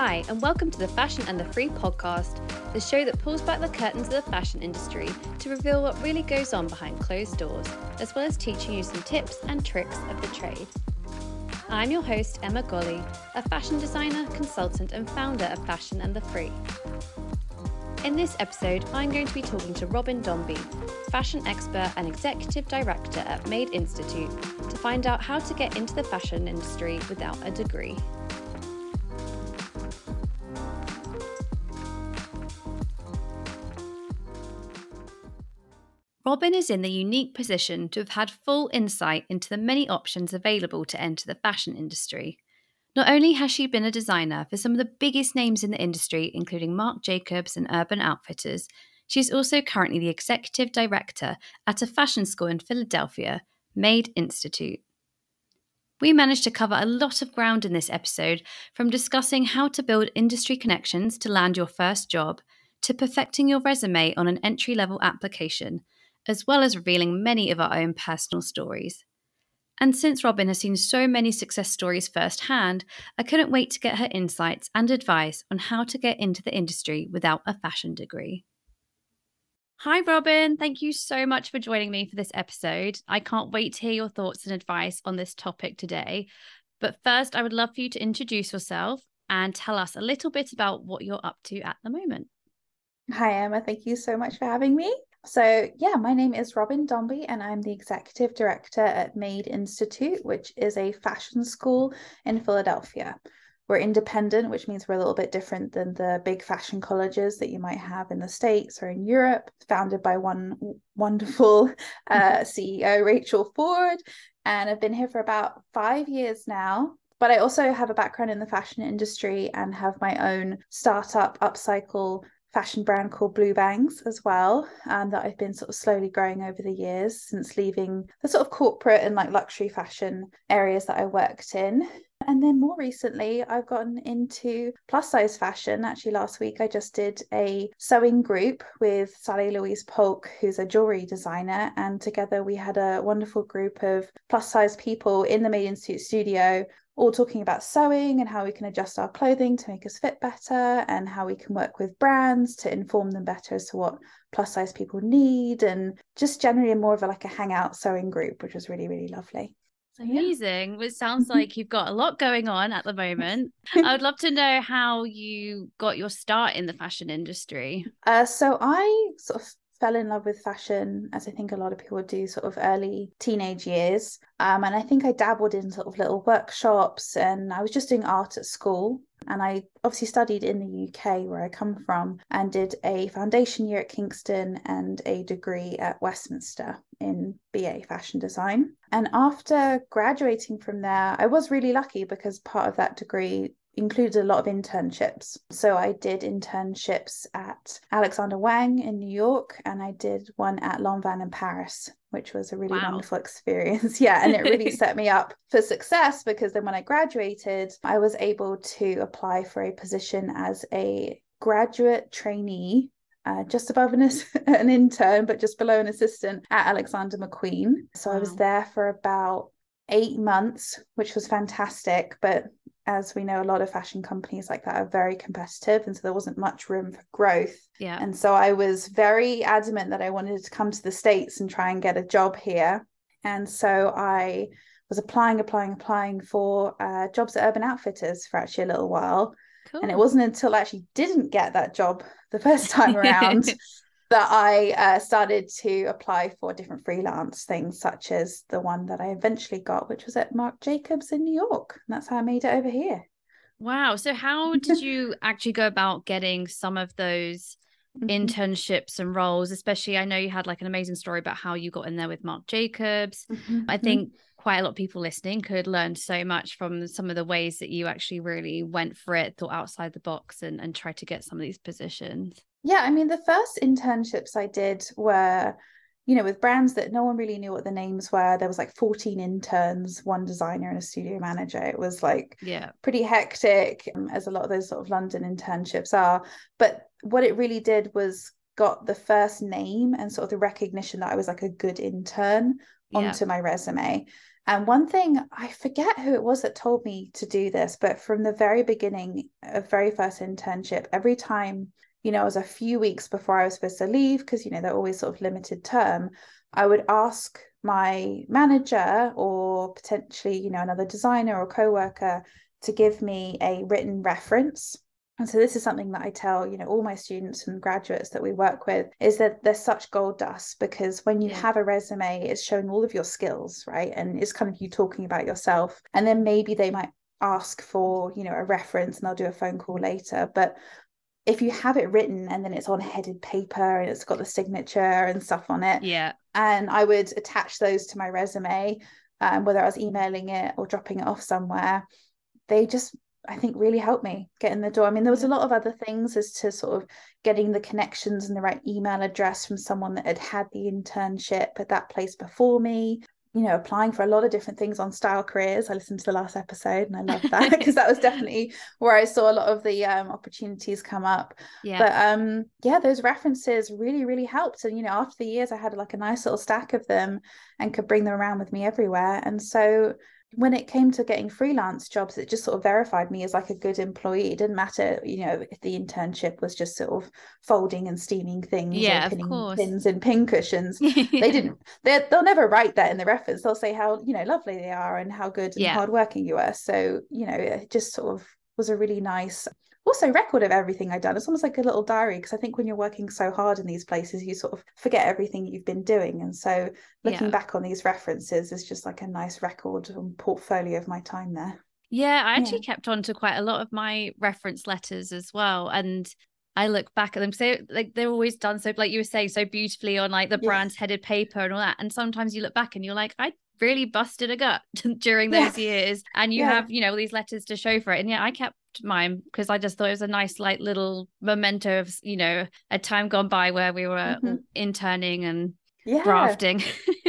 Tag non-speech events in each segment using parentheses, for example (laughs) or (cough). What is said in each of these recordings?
Hi, and welcome to the Fashion and the Free podcast, the show that pulls back the curtains of the fashion industry to reveal what really goes on behind closed doors, as well as teaching you some tips and tricks of the trade. I'm your host, Emma Golly, a fashion designer, consultant, and founder of Fashion and the Free. In this episode, I'm going to be talking to Robyn Dombey, fashion expert and executive director at Made Institute, to find out how to get into the fashion industry without a degree. Robyn is in the unique position to have had full insight into the many options available to enter the fashion industry. Not only has she been a designer for some of the biggest names in the industry, including Marc Jacobs and Urban Outfitters, she's also currently the executive director at a fashion school in Philadelphia, Made Institute. We managed to cover a lot of ground in this episode, from discussing how to build industry connections to land your first job, to perfecting your resume on an entry level application as well as revealing many of our own personal stories. And since Robyn has seen so many success stories firsthand, I couldn't wait to get her insights and advice on how to get into the industry without a fashion degree. Hi, Robyn. Thank you so much for joining me for this episode. I can't wait to hear your thoughts and advice on this topic today. But first, I would love for you to introduce yourself and tell us a little bit about what you're up to at the moment. Hi, Emma. Thank you so much for having me. So, yeah, my name is Robyn Dombey, and I'm the executive director at Made Institute, which is a fashion school in Philadelphia. We're independent, which means we're a little bit different than the big fashion colleges that you might have in the States or in Europe, founded by one wonderful (laughs) uh, (laughs) CEO, Rachel Ford. And I've been here for about five years now. But I also have a background in the fashion industry and have my own startup upcycle fashion brand called Blue Bangs as well, um, that I've been sort of slowly growing over the years since leaving the sort of corporate and like luxury fashion areas that I worked in. And then more recently, I've gotten into plus size fashion. Actually, last week I just did a sewing group with Sally Louise Polk, who's a jewelry designer. And together we had a wonderful group of plus size people in the Made Institute studio all talking about sewing and how we can adjust our clothing to make us fit better and how we can work with brands to inform them better as to what plus size people need and just generally more of a, like a hangout sewing group which was really really lovely. So, amazing. Yeah. it sounds (laughs) like you've got a lot going on at the moment. (laughs) I would love to know how you got your start in the fashion industry. Uh, so i sort of fell in love with fashion as I think a lot of people do sort of early teenage years. Um, and I think I dabbled in sort of little workshops and I was just doing art at school. And I obviously studied in the UK where I come from and did a foundation year at Kingston and a degree at Westminster in BA fashion design. And after graduating from there, I was really lucky because part of that degree included a lot of internships. So I did internships at Alexander Wang in New York, and I did one at Lanvin in Paris, which was a really wow. wonderful experience. (laughs) yeah, and it really set me up for success because then when I graduated, I was able to apply for a position as a graduate trainee uh, just above an, (laughs) an intern, but just below an assistant at Alexander McQueen. So wow. I was there for about eight months, which was fantastic. But as we know, a lot of fashion companies like that are very competitive. And so there wasn't much room for growth. Yeah. And so I was very adamant that I wanted to come to the States and try and get a job here. And so I was applying, applying, applying for uh, jobs at Urban Outfitters for actually a little while. Cool. And it wasn't until I actually didn't get that job the first (laughs) time around that I uh, started to apply for different freelance things, such as the one that I eventually got, which was at Marc Jacobs in New York. And that's how I made it over here. Wow. So, how did you (laughs) actually go about getting some of those mm-hmm. internships and roles? Especially, I know you had like an amazing story about how you got in there with Marc Jacobs. Mm-hmm. I think quite a lot of people listening could learn so much from some of the ways that you actually really went for it, thought outside the box, and, and tried to get some of these positions. Yeah, I mean, the first internships I did were, you know, with brands that no one really knew what the names were. There was like 14 interns, one designer, and a studio manager. It was like yeah, pretty hectic, um, as a lot of those sort of London internships are. But what it really did was got the first name and sort of the recognition that I was like a good intern onto yeah. my resume. And one thing, I forget who it was that told me to do this, but from the very beginning of very first internship, every time, you know, it was a few weeks before I was supposed to leave, because, you know, they're always sort of limited term, I would ask my manager or potentially, you know, another designer or co-worker to give me a written reference and so this is something that I tell, you know, all my students and graduates that we work with is that there's such gold dust because when you yeah. have a resume, it's showing all of your skills, right? And it's kind of you talking about yourself. And then maybe they might ask for, you know, a reference and they'll do a phone call later. But if you have it written and then it's on headed paper and it's got the signature and stuff on it. Yeah. And I would attach those to my resume, um, whether I was emailing it or dropping it off somewhere. They just I think really helped me get in the door. I mean, there was a lot of other things as to sort of getting the connections and the right email address from someone that had had the internship at that place before me. You know, applying for a lot of different things on Style Careers. I listened to the last episode and I love that (laughs) because that was definitely where I saw a lot of the um, opportunities come up. Yeah. But um, yeah, those references really, really helped. And you know, after the years, I had like a nice little stack of them and could bring them around with me everywhere. And so when it came to getting freelance jobs, it just sort of verified me as like a good employee. It didn't matter, you know, if the internship was just sort of folding and steaming things, yeah, pinning of course. pins and pin cushions. (laughs) they didn't. They they'll never write that in the reference. They'll say how you know lovely they are and how good and yeah. hardworking you are. So you know, it just sort of was a really nice also record of everything I'd done. It's almost like a little diary because I think when you're working so hard in these places, you sort of forget everything you've been doing. And so looking yeah. back on these references is just like a nice record and portfolio of my time there. Yeah, I actually yeah. kept on to quite a lot of my reference letters as well. And I look back at them so like they're always done so like you were saying so beautifully on like the brand's headed paper and all that. And sometimes you look back and you're like, I really busted a gut (laughs) during those yeah. years and you yeah. have you know all these letters to show for it and yeah i kept mine because i just thought it was a nice like little memento of you know a time gone by where we were mm-hmm. interning and yeah. drafting.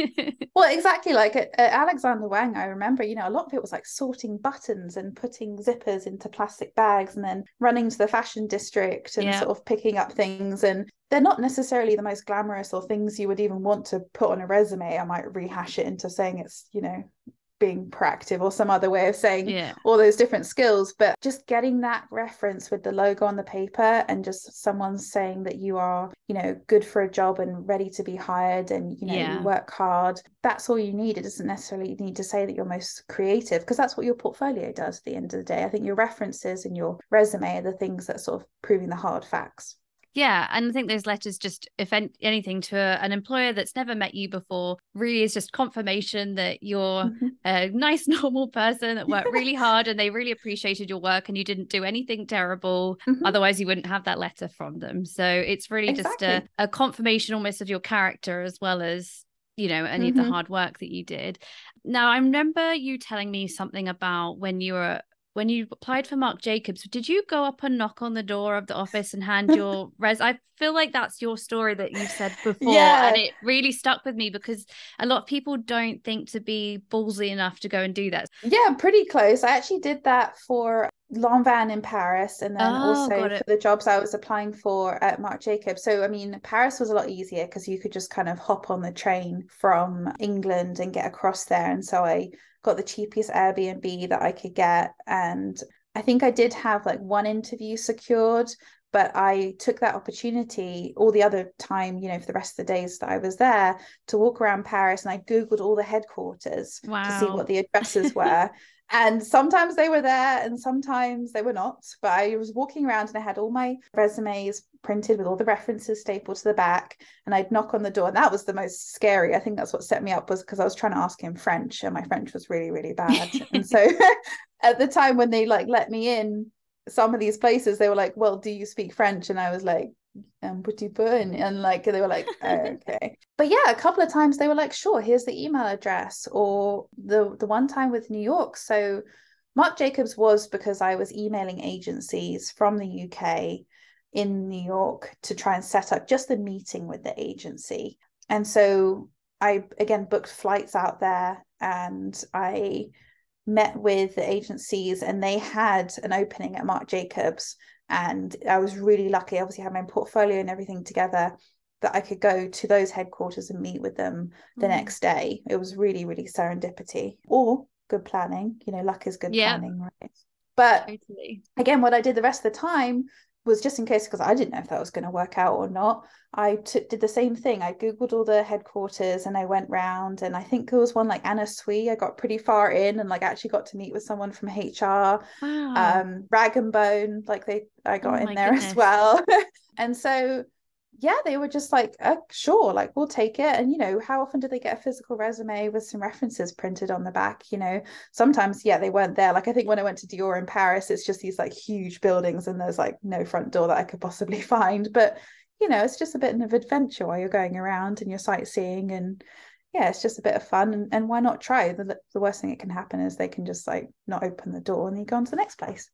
(laughs) well, exactly like at, at, Alexander Wang, I remember, you know, a lot of it was like sorting buttons and putting zippers into plastic bags and then running to the fashion district and yeah. sort of picking up things. And they're not necessarily the most glamorous or things you would even want to put on a resume. I might rehash it into saying it's, you know, being proactive or some other way of saying yeah. all those different skills but just getting that reference with the logo on the paper and just someone saying that you are you know good for a job and ready to be hired and you know yeah. you work hard that's all you need it doesn't necessarily need to say that you're most creative because that's what your portfolio does at the end of the day i think your references and your resume are the things that sort of proving the hard facts yeah, and I think those letters just, if anything, to a, an employer that's never met you before, really is just confirmation that you're mm-hmm. a nice, (laughs) normal person that worked really (laughs) hard and they really appreciated your work and you didn't do anything terrible. Mm-hmm. Otherwise, you wouldn't have that letter from them. So it's really exactly. just a, a confirmation almost of your character as well as you know any mm-hmm. of the mm-hmm. hard work that you did now i remember you telling me something about when you were when you applied for Marc Jacobs, did you go up and knock on the door of the office and hand your (laughs) res? I feel like that's your story that you've said before, yeah. and it really stuck with me because a lot of people don't think to be ballsy enough to go and do that. Yeah, pretty close. I actually did that for Lanvin in Paris, and then oh, also for the jobs I was applying for at Marc Jacobs. So, I mean, Paris was a lot easier because you could just kind of hop on the train from England and get across there. And so I got the cheapest Airbnb that I could get. And I think I did have like one interview secured, but I took that opportunity all the other time, you know, for the rest of the days that I was there to walk around Paris and I Googled all the headquarters wow. to see what the addresses were. (laughs) and sometimes they were there and sometimes they were not. But I was walking around and I had all my resumes printed with all the references stapled to the back and I'd knock on the door and that was the most scary. I think that's what set me up was because I was trying to ask him French and my French was really really bad. (laughs) And so (laughs) at the time when they like let me in some of these places they were like well do you speak French? And I was like um and, and like they were like oh, okay but yeah a couple of times they were like sure here's the email address or the the one time with New York so Marc Jacobs was because I was emailing agencies from the UK in New York to try and set up just a meeting with the agency. And so I again booked flights out there and I met with the agencies and they had an opening at Marc Jacobs and I was really lucky obviously I had my portfolio and everything together that I could go to those headquarters and meet with them the mm. next day. It was really, really serendipity or good planning. You know, luck is good yeah. planning, right? But totally. again, what I did the rest of the time was just in case because I didn't know if that was going to work out or not. I t- did the same thing. I googled all the headquarters and I went round, and I think there was one like Anna Sui. I got pretty far in and like actually got to meet with someone from HR. Wow. Um, Rag and Bone, like they I got oh in there (laughs) goodness. as well. (laughs) and so yeah, they were just like, uh, sure, like we'll take it. And you know, how often do they get a physical resume with some references printed on the back? You know, sometimes, yeah, they weren't there. Like I think when I went to Dior in Paris, it's just these like huge buildings and there's like no front door that I could possibly (laughs) find. But you know, it's just a bit of adventure while you're going around and you're sightseeing and yeah, it's just a bit of fun. And, and why not try? The, the worst thing that can happen is they can just like not open the door and you go on to the next place.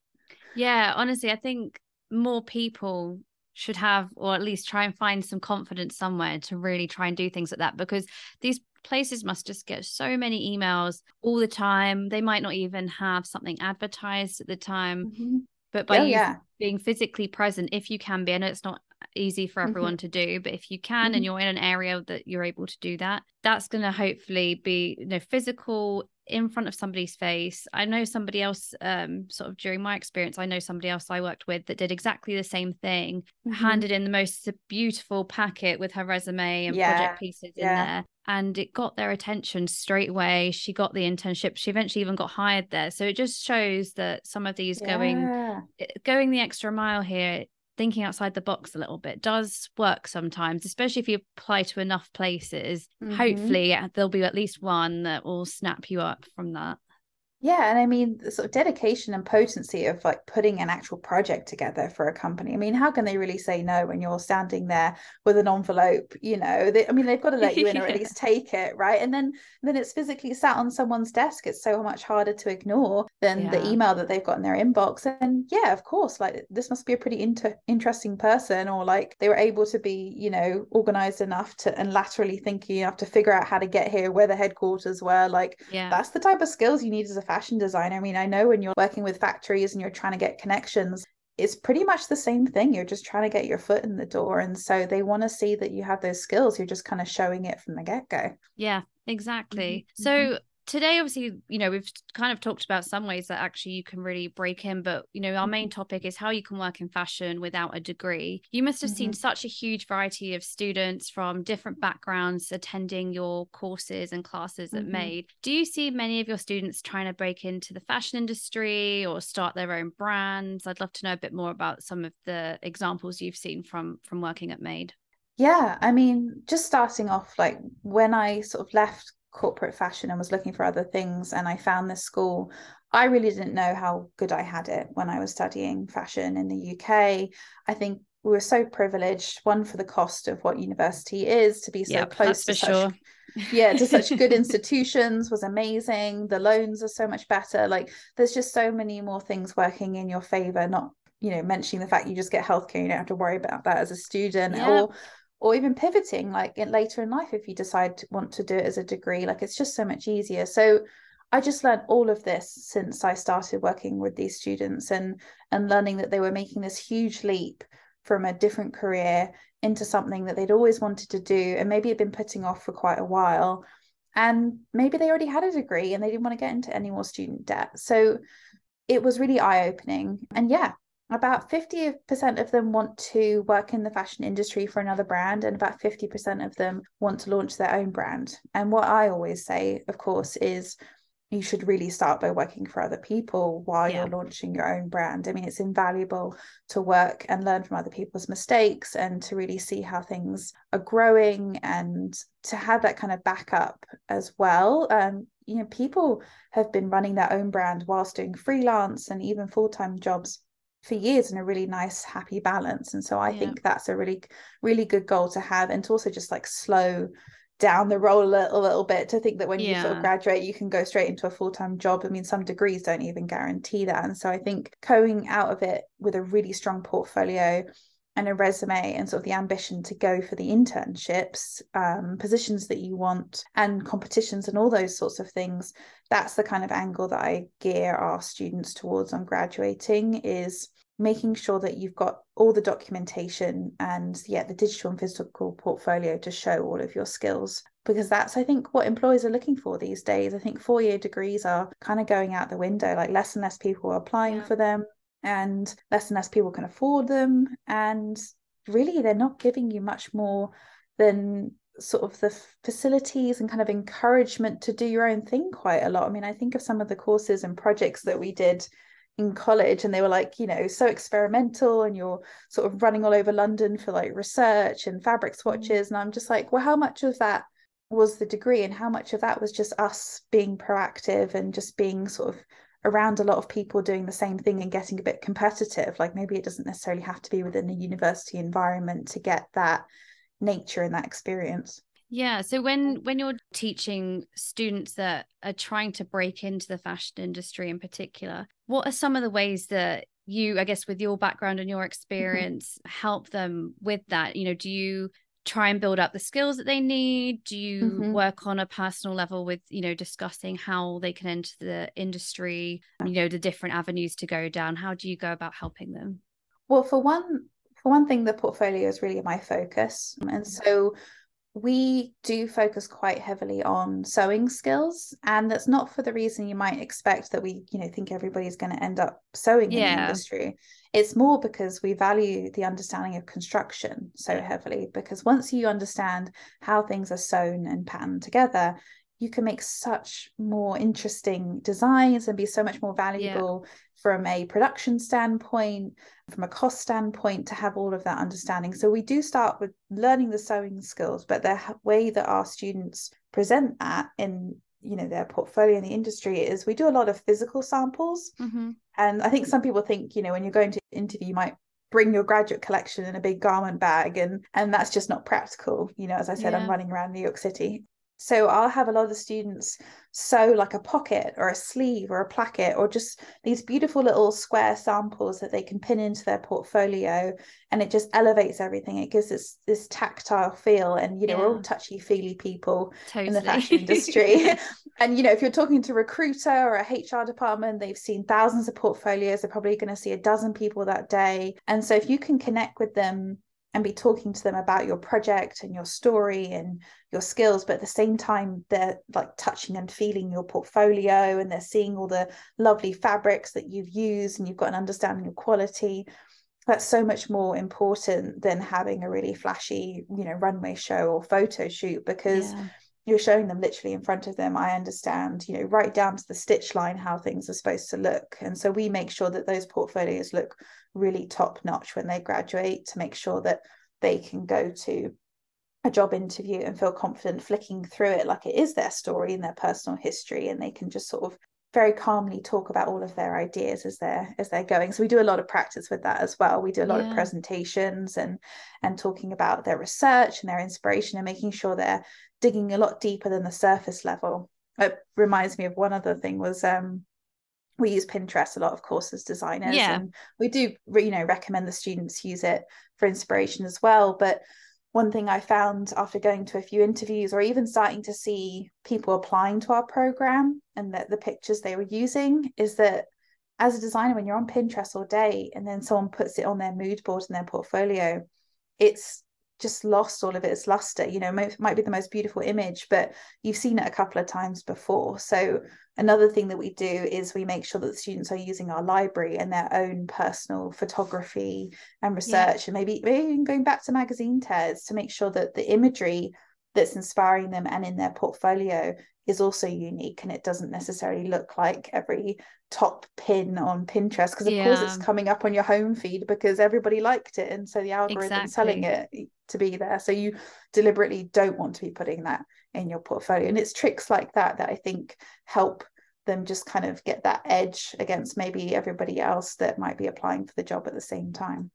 Yeah, honestly, I think more people should have or at least try and find some confidence somewhere to really try and do things like that because these places must just get so many emails all the time they might not even have something advertised at the time mm-hmm. but by yeah. being physically present if you can be i know it's not easy for everyone mm-hmm. to do but if you can mm-hmm. and you're in an area that you're able to do that that's going to hopefully be you know physical in front of somebody's face. I know somebody else, um, sort of during my experience, I know somebody else I worked with that did exactly the same thing, mm-hmm. handed in the most beautiful packet with her resume and yeah. project pieces yeah. in there. And it got their attention straight away. She got the internship. She eventually even got hired there. So it just shows that some of these yeah. going going the extra mile here thinking outside the box a little bit does work sometimes, especially if you apply to enough places. Mm-hmm. Hopefully, there'll be at least one that will snap you up from that. Yeah, and I mean the sort of dedication and potency of like putting an actual project together for a company. I mean, how can they really say no when you're standing there with an envelope? You know, they, I mean, they've got to let you in or at (laughs) least take it, right? And then then it's physically sat on someone's desk. It's so much harder to ignore than yeah. the email that they've got in their inbox. And yeah, of course, like this must be a pretty inter- interesting person, or like they were able to be, you know, organized enough to and laterally thinking enough to figure out how to get here, where the headquarters were. Like, yeah, that's the type of skills you need as a fashion designer. I mean, I know when you're working with factories and you're trying to get connections, it's pretty much the same thing. You're just trying to get your foot in the door. And so they want to see that you have those skills. You're just kind of showing it from the get go. Yeah, exactly. Mm-hmm. So mm-hmm today obviously you know we've kind of talked about some ways that actually you can really break in but you know our main mm-hmm. topic is how you can work in fashion without a degree you must have mm-hmm. seen such a huge variety of students from different backgrounds attending your courses and classes mm-hmm. at made do you see many of your students trying to break into the fashion industry or start their own brands i'd love to know a bit more about some of the examples you've seen from from working at made yeah, I mean, just starting off, like when I sort of left corporate fashion and was looking for other things and I found this school. I really didn't know how good I had it when I was studying fashion in the UK I think we were so privileged one for the cost of what university is to be so yep, close to such, sure. yeah to such good (laughs) institutions was amazing. The loans are so much better. Like there's just so many more things working in your favor not you know mentioning the fact you just get healthcare you don't have to worry about that as a student yep. or or even pivoting like later in life if you decide to want to do it as a degree like it's just so much easier. So i just learned all of this since i started working with these students and and learning that they were making this huge leap from a different career into something that they'd always wanted to do and maybe had been putting off for quite a while. And maybe they already had a degree and they didn't want to get into any more student debt. So it was really eye opening and yeah about 50% of them want to work in the fashion industry for another brand and about 50% of them want to launch their own brand. And what i always say of course is you should really start by working for other people while yeah. you're launching your own brand. I mean it's invaluable to work and learn from other people's mistakes and to really see how things are growing and to have that kind of backup as well. Um, you know people have been running their own brand whilst doing freelance and even full-time jobs for years in a really nice happy balance and so i yeah. think that's a really really good goal to have and to also just like slow down the roll a little, little bit to think that when yeah. you sort of graduate you can go straight into a full-time job i mean some degrees don't even guarantee that and so i think going out of it with a really strong portfolio and a resume and sort of the ambition to go for the internships, um, positions that you want, and competitions and all those sorts of things. That's the kind of angle that I gear our students towards on graduating is making sure that you've got all the documentation and yeah the digital and physical portfolio to show all of your skills. Because that's i think what employers are looking for these days. I think four year degrees are kind of going out the window like less and less people are applying yeah. for them and less and less people can afford them. And really they're not giving you much more than sort of the facilities and kind of encouragement to do your own thing quite a lot. I mean i think of some of the courses and projects that we did in college and they were like you know so experimental and you're sort of running all over london for like research and fabric mm. swatches. And i'm just like well how much of that was the degree and how much of that was just us being proactive and just being sort of around a lot of people doing the same thing and getting a bit competitive? Like maybe it doesn't necessarily have to be within a university environment to get that nature and that experience yeah. So when when you're teaching students that are trying to break into the fashion industry in particular, what are some of the ways that you, I guess, with your background and your mm-hmm. experience, mm-hmm. help them with that? You know, do you try and build up the skills that they need? Do you mm-hmm. work on a personal level with, you know, discussing how they can enter the industry, you know, the different avenues to go down? How do you go about helping them? Well, for one, for one thing, the portfolio is really my focus. And so we do focus quite heavily on sewing skills and that's not for the reason you might expect that we you know think everybody's going to end up sewing yeah. in the industry it's more because we value the understanding of construction so heavily because once you understand how things are sewn and patterned together you can make such more interesting designs and be so much more valuable yeah. From a production standpoint from a cost standpoint to have all of that understanding so we do start with learning the sewing skills but the way that our students present that in you know their portfolio in the industry is we do a lot of physical samples mm-hmm. and i think some people think you know when you're going to interview you might bring your graduate collection in a big garment bag and and that's just not practical you know as i said yeah. i'm running around new york city so I'll have a lot of the students sew like a pocket or a sleeve or a placket or just these beautiful little square samples that they can pin into their portfolio and it just elevates everything. It gives this this tactile feel and you know, yeah. we're all touchy feely people totally. in the fashion industry. (laughs) (laughs) and you know, if you're talking to a recruiter or a HR department, they've seen thousands of portfolios, they're probably going to see a dozen people that day. And so if you can connect with them and be talking to them about your project and your story and your skills but at the same time they're like touching and feeling your portfolio and they're seeing all the lovely fabrics that you've used and you've got an understanding of quality that's so much more important than having a really flashy you know runway show or photo shoot because yeah. You're showing them literally in front of them i understand you know right down to the stitch line how things are supposed to look. And so we make sure that those portfolios look really top notch when they graduate to make sure that they can go to a job interview and feel confident flicking through it like it is their story and their personal history. And they can just sort of very calmly talk about all of their ideas as they're as they're going. So we do a lot of practice with that as well. We do a lot yeah. of presentations and and talking about their research and their inspiration and making sure they're digging a lot deeper than the surface level it reminds me of one other thing was um we use Pinterest a lot, of course, as designers. Yeah. And we do, you know, recommend the students use it for inspiration as well. But one thing I found after going to a few interviews or even starting to see people applying to our program and that the pictures they were using is that as a designer, when you're on Pinterest all day and then someone puts it on their mood board and their portfolio, it's just lost all of its luster you know might, might be the most beautiful image but you've seen it a couple of times before so another thing that we do is we make sure that the students are using our library and their own personal photography and research yeah. and maybe, maybe going back to magazine tears to make sure that the imagery that's inspiring them and in their portfolio is also unique and it doesn't necessarily look like every top pin on Pinterest because of yeah. course it's coming up on your home feed because everybody liked it and so the algorithm exactly. selling it to be there so you deliberately don't want to be putting that in your portfolio and it's tricks like that that I think help them just kind of get that edge against maybe everybody else that might be applying for the job at the same time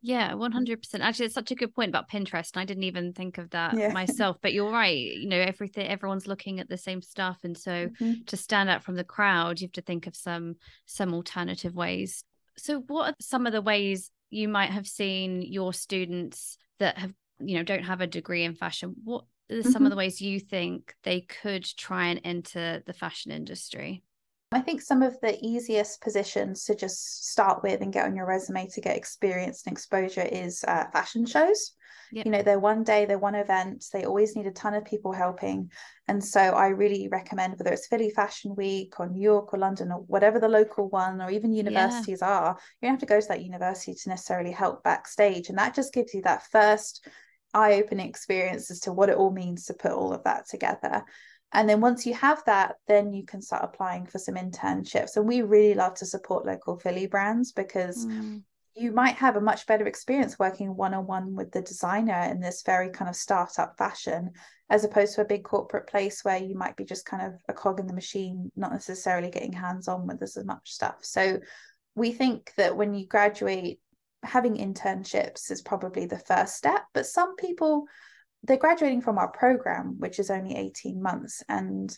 yeah, 100%. Actually, it's such a good point about Pinterest. And I didn't even think of that yeah. myself, but you're right. You know, everything, everyone's looking at the same stuff. And so mm-hmm. to stand out from the crowd, you have to think of some, some alternative ways. So what are some of the ways you might have seen your students that have, you know, don't have a degree in fashion? What are some mm-hmm. of the ways you think they could try and enter the fashion industry? I think some of the easiest positions to just start with and get on your resume to get experience and exposure is uh, fashion shows. Yep. You know, they're one day, they're one event, they always need a ton of people helping. And so I really recommend whether it's Philly Fashion Week or New York or London or whatever the local one or even universities yeah. are, you don't have to go to that university to necessarily help backstage. And that just gives you that first eye-opening experience as to what it all means to put all of that together and then once you have that then you can start applying for some internships and we really love to support local philly brands because mm. you might have a much better experience working one-on-one with the designer in this very kind of startup fashion as opposed to a big corporate place where you might be just kind of a cog in the machine not necessarily getting hands-on with as much stuff so we think that when you graduate having internships is probably the first step but some people they're graduating from our program, which is only 18 months. And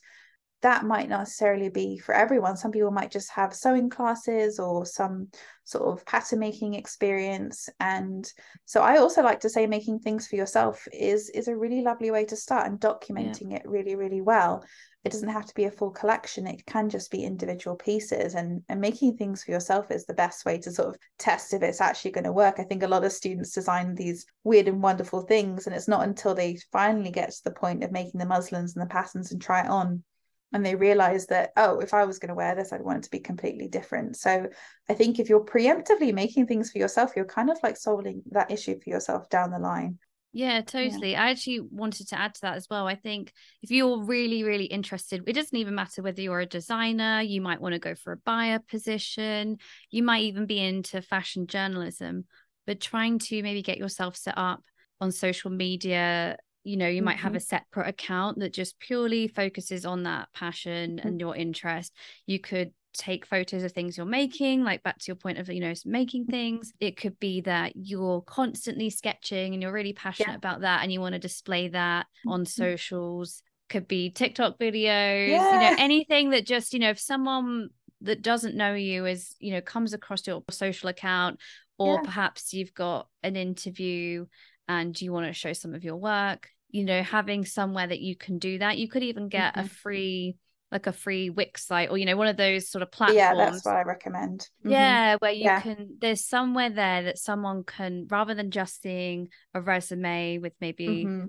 that might not necessarily be for everyone. Some people might just have sewing classes or some sort of pattern making experience. And so I also like to say making things for yourself is is a really lovely way to start and documenting yeah. it really, really well it doesn't have to be a full collection it can just be individual pieces and and making things for yourself is the best way to sort of test if it's actually going to work i think a lot of students design these weird and wonderful things and it's not until they finally get to the point of making the muslins and the patterns and try it on and they realize that oh if i was going to wear this i'd want it to be completely different so i think if you're preemptively making things for yourself you're kind of like solving that issue for yourself down the line yeah, totally. Yeah. I actually wanted to add to that as well. I think if you're really, really interested, it doesn't even matter whether you're a designer, you might want to go for a buyer position, you might even be into fashion journalism, but trying to maybe get yourself set up on social media. You know, you mm-hmm. might have a mm-hmm. separate account that just purely focuses on that passion mm-hmm. and your interest. You could take photos of things you're making like back to your point of you know making things it could be that you're constantly sketching and you're really passionate yeah. about that and you want to display that on mm-hmm. socials could be tiktok videos yeah. you know anything that just you know if someone that doesn't know you is you know comes across your social account or yeah. perhaps you've got an interview and you want to show some of your work you know having somewhere that you can do that you could even get mm-hmm. a free like a free Wix site or you know one of those sort of platforms. Yeah, that's what I recommend. Mm-hmm. Yeah, where you yeah. can there's somewhere there that someone can rather than just seeing a resume with maybe mm-hmm.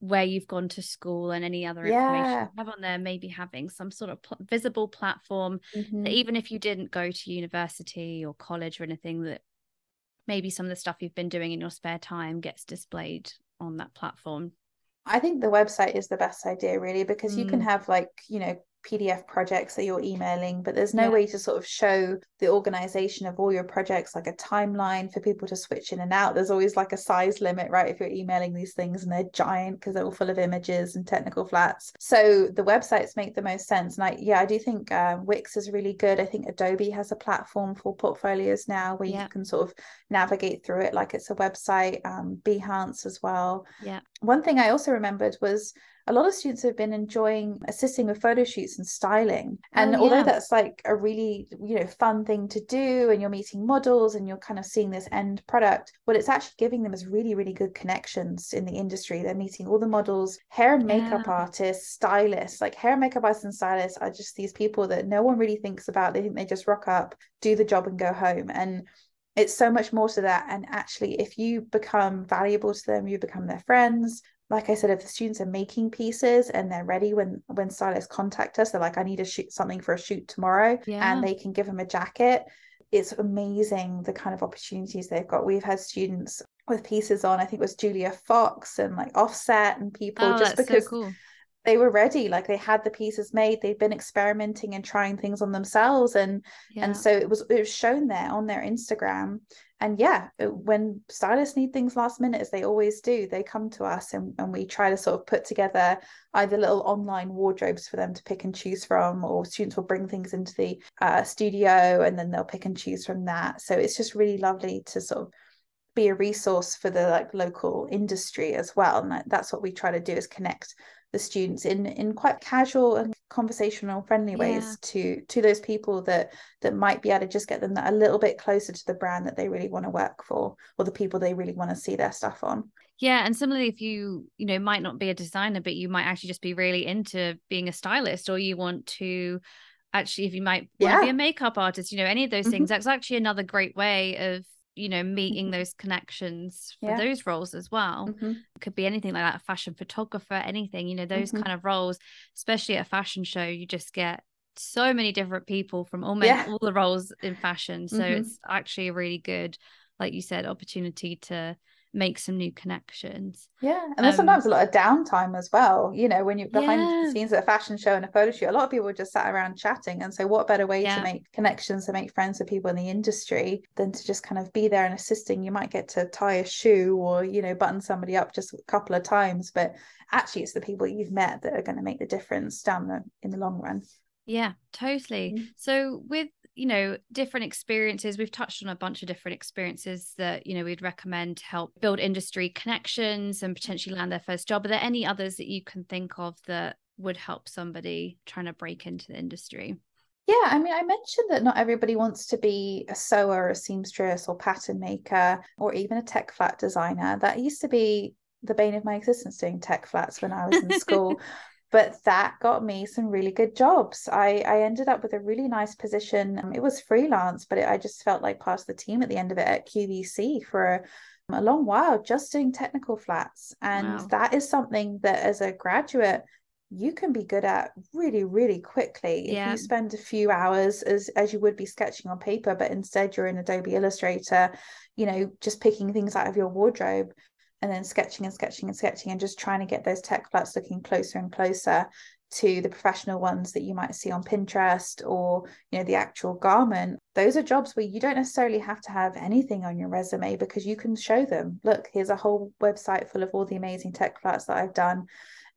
where you've gone to school and any other yeah. information have on there maybe having some sort of pl- visible platform mm-hmm. that even if you didn't go to university or college or anything that maybe some of the stuff you've been doing in your spare time gets displayed on that platform I think the website is the best idea, really, because mm. you can mm. have like, you know, PDF projects that you're emailing, but there's no yeah. way to sort of show the organization of all your projects, like a timeline for people to switch in and out. There's always like a size limit, right? If you're emailing these things and they're giant because they're all full of images and technical flats. So the websites make the most sense. And I, yeah, I do think uh, Wix is really good. I think Adobe has a platform for portfolios now where yeah. you can sort of navigate through it like it's a website. Um, Behance as well. Yeah. One thing I also remembered was a lot of students have been enjoying assisting with photo shoots and styling. Oh, and oh, although that's like a really, you know, fun thing to do and you're meeting models and you're kind of seeing this end product, what it's actually giving them is really, really good connections in the industry. They're meeting all the models, hair and makeup yeah. artists, stylists, like hair and makeup artists and stylists are just these people that no one really thinks about. They think they just rock up, do the job and go home. And it's so much more to that and actually if you become valuable to them you become their friends like I said, if the students are making pieces and they're ready when when stylists contact us, they're like, I need to shoot something for a shoot tomorrow, yeah. and they can give them a jacket. It's amazing the kind of opportunities they've got. We've had students with pieces on, I think it was Julia Fox and like Offset and people oh, just because so cool. they were ready, like they had the pieces made, they've been experimenting and trying things on themselves, and yeah. and so it was it was shown there on their Instagram and yeah when stylists need things last minute as they always do they come to us and, and we try to sort of put together either little online wardrobes for them to pick and choose from or students will bring things into the uh, studio and then they'll pick and choose from that. So it's just really lovely to sort of be a resource for the like local industry as well. And that's what we try to do is connect the students in in quite casual and conversational friendly ways yeah. to to those people that that might be able to just get them a little bit closer to the brand that they really want to work for or the people they really want to see their stuff on yeah and similarly if you you know might not be a designer but you might actually just be really into being a stylist or you want to actually if you might yeah. be a makeup artist you know any of those mm-hmm. things that's actually another great way of you know meeting mm-hmm. those connections for yeah. those roles as well mm-hmm. could be anything like that a fashion photographer anything you know those mm-hmm. kind of roles especially at a fashion show you just get so many different people from almost yeah. all the roles in fashion so mm-hmm. it's actually a really good like you said opportunity to make some new connections. Yeah. And there's um, sometimes a lot of downtime as well. You know, when you're behind yeah. the scenes at a fashion show and a photo shoot, a lot of people just sat around chatting. And so, what better way yeah. to make connections, and make friends with people in the industry than to just kind of be there and assisting? You might get to tie a shoe or, you know, button somebody up just a couple of times, but actually, it's the people you've met that are going to make the difference down the in the long run. Yeah, totally. Mm-hmm. So, with you know different experiences we've touched on a bunch of different experiences that you know we'd recommend to help build industry connections and potentially land their first job are there any others that you can think of that would help somebody trying to break into the industry yeah, I mean, I mentioned that not everybody wants to be a sewer, or a seamstress, or pattern maker, or even a tech flat designer. That used to be the bane of my existence doing tech flats when I was in (laughs) school. But that got me some really good jobs. I, I ended up with a really nice position. Um, it was freelance, but it, I just felt like part of the team at the end of it at QVC for a, a long while, just doing technical flats. And wow. that is something that as a graduate, you can be good at really really quickly yeah. if you spend a few hours as as you would be sketching on paper but instead you're in adobe illustrator you know just picking things out of your wardrobe and then sketching and sketching and sketching and just trying to get those tech flats looking closer and closer to the professional ones that you might see on Pinterest or you know the actual garment. Those are jobs where you don't necessarily have to have anything on your resume because you can show them. Look here's a whole website full of all the amazing tech flats that I've done.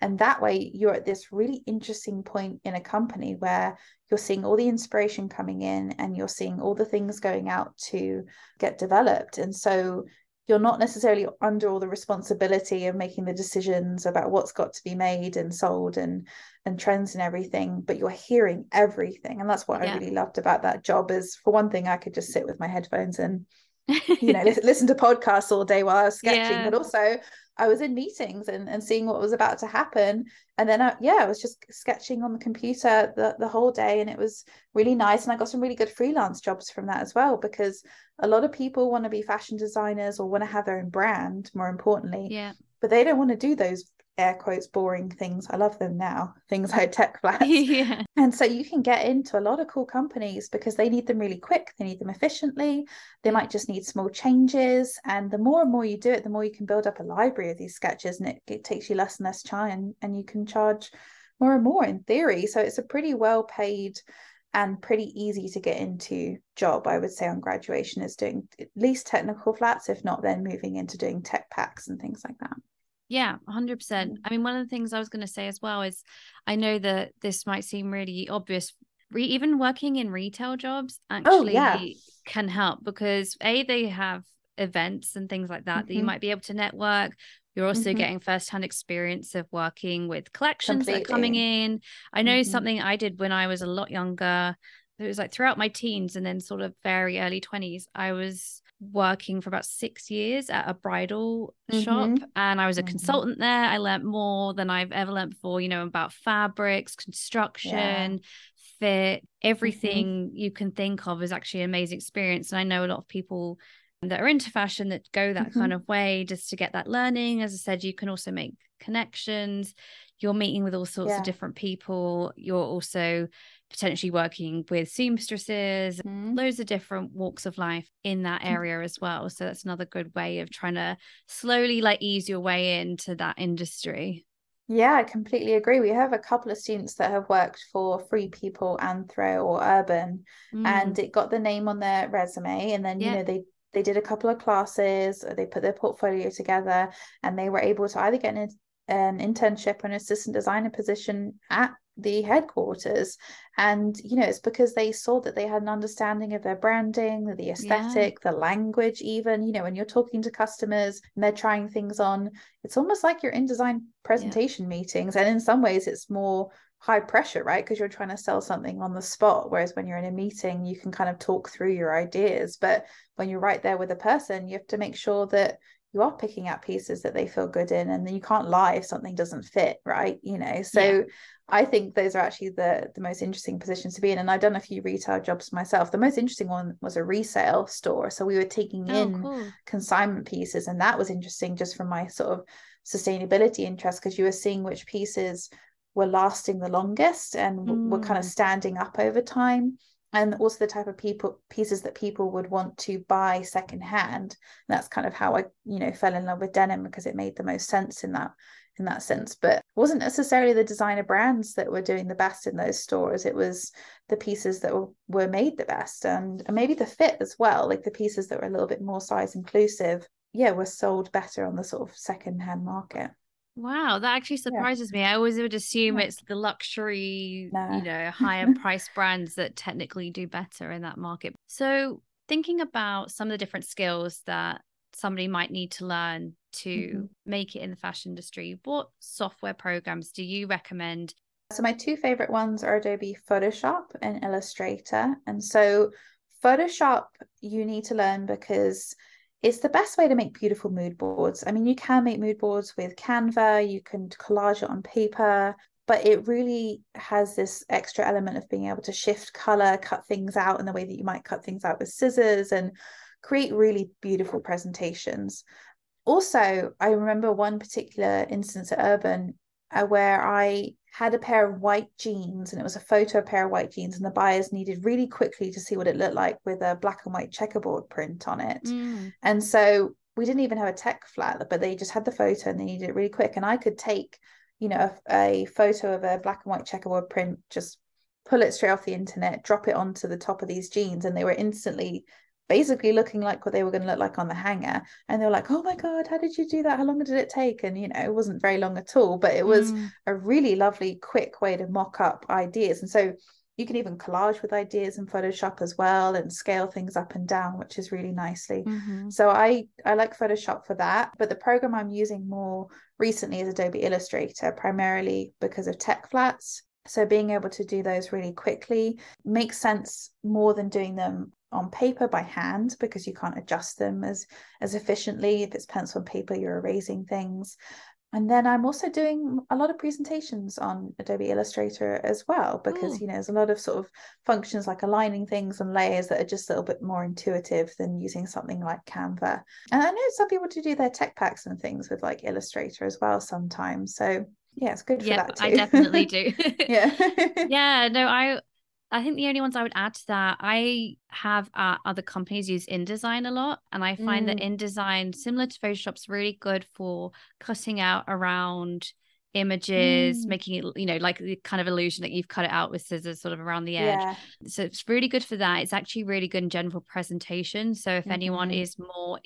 And that way you're at this really interesting point in a company where you're seeing all the inspiration coming in and you're seeing all the things going out to get developed. And so you're not necessarily under all the responsibility of making the decisions about what's got to be made and sold and and trends and everything but you're hearing everything and that's what yeah. i really loved about that job is for one thing i could just sit with my headphones and (laughs) you know listen, listen to podcasts all day while i was sketching yeah. but also I was in meetings and, and seeing what was about to happen. And then, I, yeah, I was just sketching on the computer the, the whole day. And it was really nice. And I got some really good freelance jobs from that as well, because a lot of people want to be fashion designers or want to have their own brand, more importantly. Yeah. But they don't want to do those air quotes boring things. I love them now, things like tech (laughs) flats. yeah. And so you can get into a lot of cool companies because they need them really quick, they need them efficiently, they might just need small changes. And the more and more you do it, the more you can build up a library of these sketches and it, it takes you less and less time and you can charge more and more in theory. So it's a pretty well paid and pretty easy to get into job i would say on graduation is doing at least technical flats if not then moving into doing tech packs and things like that yeah, 100%. Mm. I mean, one of the things I was going to say as well is I know that this might seem really obvious. Re- even working in retail jobs actually oh, yeah. can help because A, they have events and things like that mm-hmm. that you mm-hmm. might be able to network. You're also mm-hmm. getting firsthand experience of working with collections Completely. that are coming in. I know mm-hmm. something I did when I was a lot younger. It was like throughout my teens and then sort of very early 20s. I was working for about six years at a bridal mm-hmm. shop and I was a mm-hmm. consultant there. I learned more than I've ever learned before, you know, about fabrics, construction, yeah. fit, everything mm-hmm. you can think of is actually an amazing experience. And I know a lot of people that are into fashion that go that kind mm-hmm. of way just to get that learning. As I said, you can also make connections. You're meeting with all sorts yeah. of different people. You're also potentially working with seamstresses, mm. loads of different walks of life in that mm. area as well. So that's another good way of trying to slowly like ease your way into that industry. Yeah, I completely agree. We have a couple of students that have worked for Free People, Anthro, or Urban, mm. and it got the name on their resume. And then, yeah. you know, they they did a couple of classes, they put their portfolio together, and they were able to either get an, an internship or an assistant designer position at the headquarters and you know it's because they saw that they had an understanding of their branding the aesthetic yeah. the language even you know when you're talking to customers and they're trying things on it's almost like you're in design presentation yeah. meetings and in some ways it's more high pressure right because you're trying to sell something on the spot whereas when you're in a meeting you can kind of talk through your ideas but when you're right there with a person you have to make sure that you are picking out pieces that they feel good in and then you can't lie if something doesn't fit right you know so yeah. i think those are actually the the most interesting positions to be in and i've done a few retail jobs myself the most interesting one was a resale store so we were taking oh, in cool. consignment pieces and that was interesting just from my sort of sustainability interest because you were seeing which pieces were lasting the longest and mm. were kind of mm. standing up over time and also the type of people pieces that people would want to buy secondhand. That's kind of how i you know fell in love with denim because it made the most sense in that in that sense. But wasn't necessarily the designer brands that were doing the best in those stores. It was the pieces that were, were made the best and, and maybe the fit as well like the pieces that were a little bit more size inclusive yeah were sold better on the sort of secondhand market Wow, that actually surprises yeah. me. I always would assume yeah. it's the luxury, nah. you know, higher (laughs) price brands that technically do better in that market. So, thinking about some of the different skills that somebody might need to learn to mm-hmm. make it in the fashion industry, what software programs do you recommend? So, my two favorite ones are Adobe Photoshop and Illustrator. And so, Photoshop, you need to learn because it's the best way to make beautiful mood boards. I mean, you can make mood boards with Canva, you can collage it on paper, but it really has this extra element of being able to shift color, cut things out in the way that you might cut things out with scissors and create really beautiful presentations. Also, I remember one particular instance at Urban uh, where I had a pair of white jeans and it was a photo of a pair of white jeans and the buyers needed really quickly to see what it looked like with a black and white checkerboard print on it mm. and so we didn't even have a tech flat but they just had the photo and they needed it really quick and i could take you know a, a photo of a black and white checkerboard print just pull it straight off the internet drop it onto the top of these jeans and they were instantly basically looking like what they were going to look like on the hanger and they were like oh my god how did you do that? How long did it take? And you know it wasn't very long at all but it was mm. a really lovely quick way to mock up ideas. And so you can even collage with ideas in photoshop as well and scale things up and down which is really nicely. Mm-hmm. so i i like photoshop for that but the program i'm using more recently is adobe illustrator primarily because of tech flats. So being able to do those really quickly makes sense more than doing them on paper by hand because you can't adjust them as as efficiently. If it's pencil and paper you're erasing things. And then i'm also doing a lot of presentations on adobe illustrator as well because mm. you know there's a lot of sort of functions like aligning things and layers that are just a little bit more intuitive than using something like canva. And i know some people to do their tech packs and things with like illustrator as well sometimes. So yeah it's good for yeah, that too. i definitely (laughs) do. (laughs) Yeah. Yeah no i I think the only ones I would add to that, I have uh, other companies use InDesign a lot, and I find mm. that InDesign, similar to Photoshop's really good for cutting out around images, mm. making it, you know, like the kind of illusion that you've cut it out with scissors sort of around the edge. Yeah. So it's really good for that. It's actually really good in general presentation. So if mm-hmm. anyone is more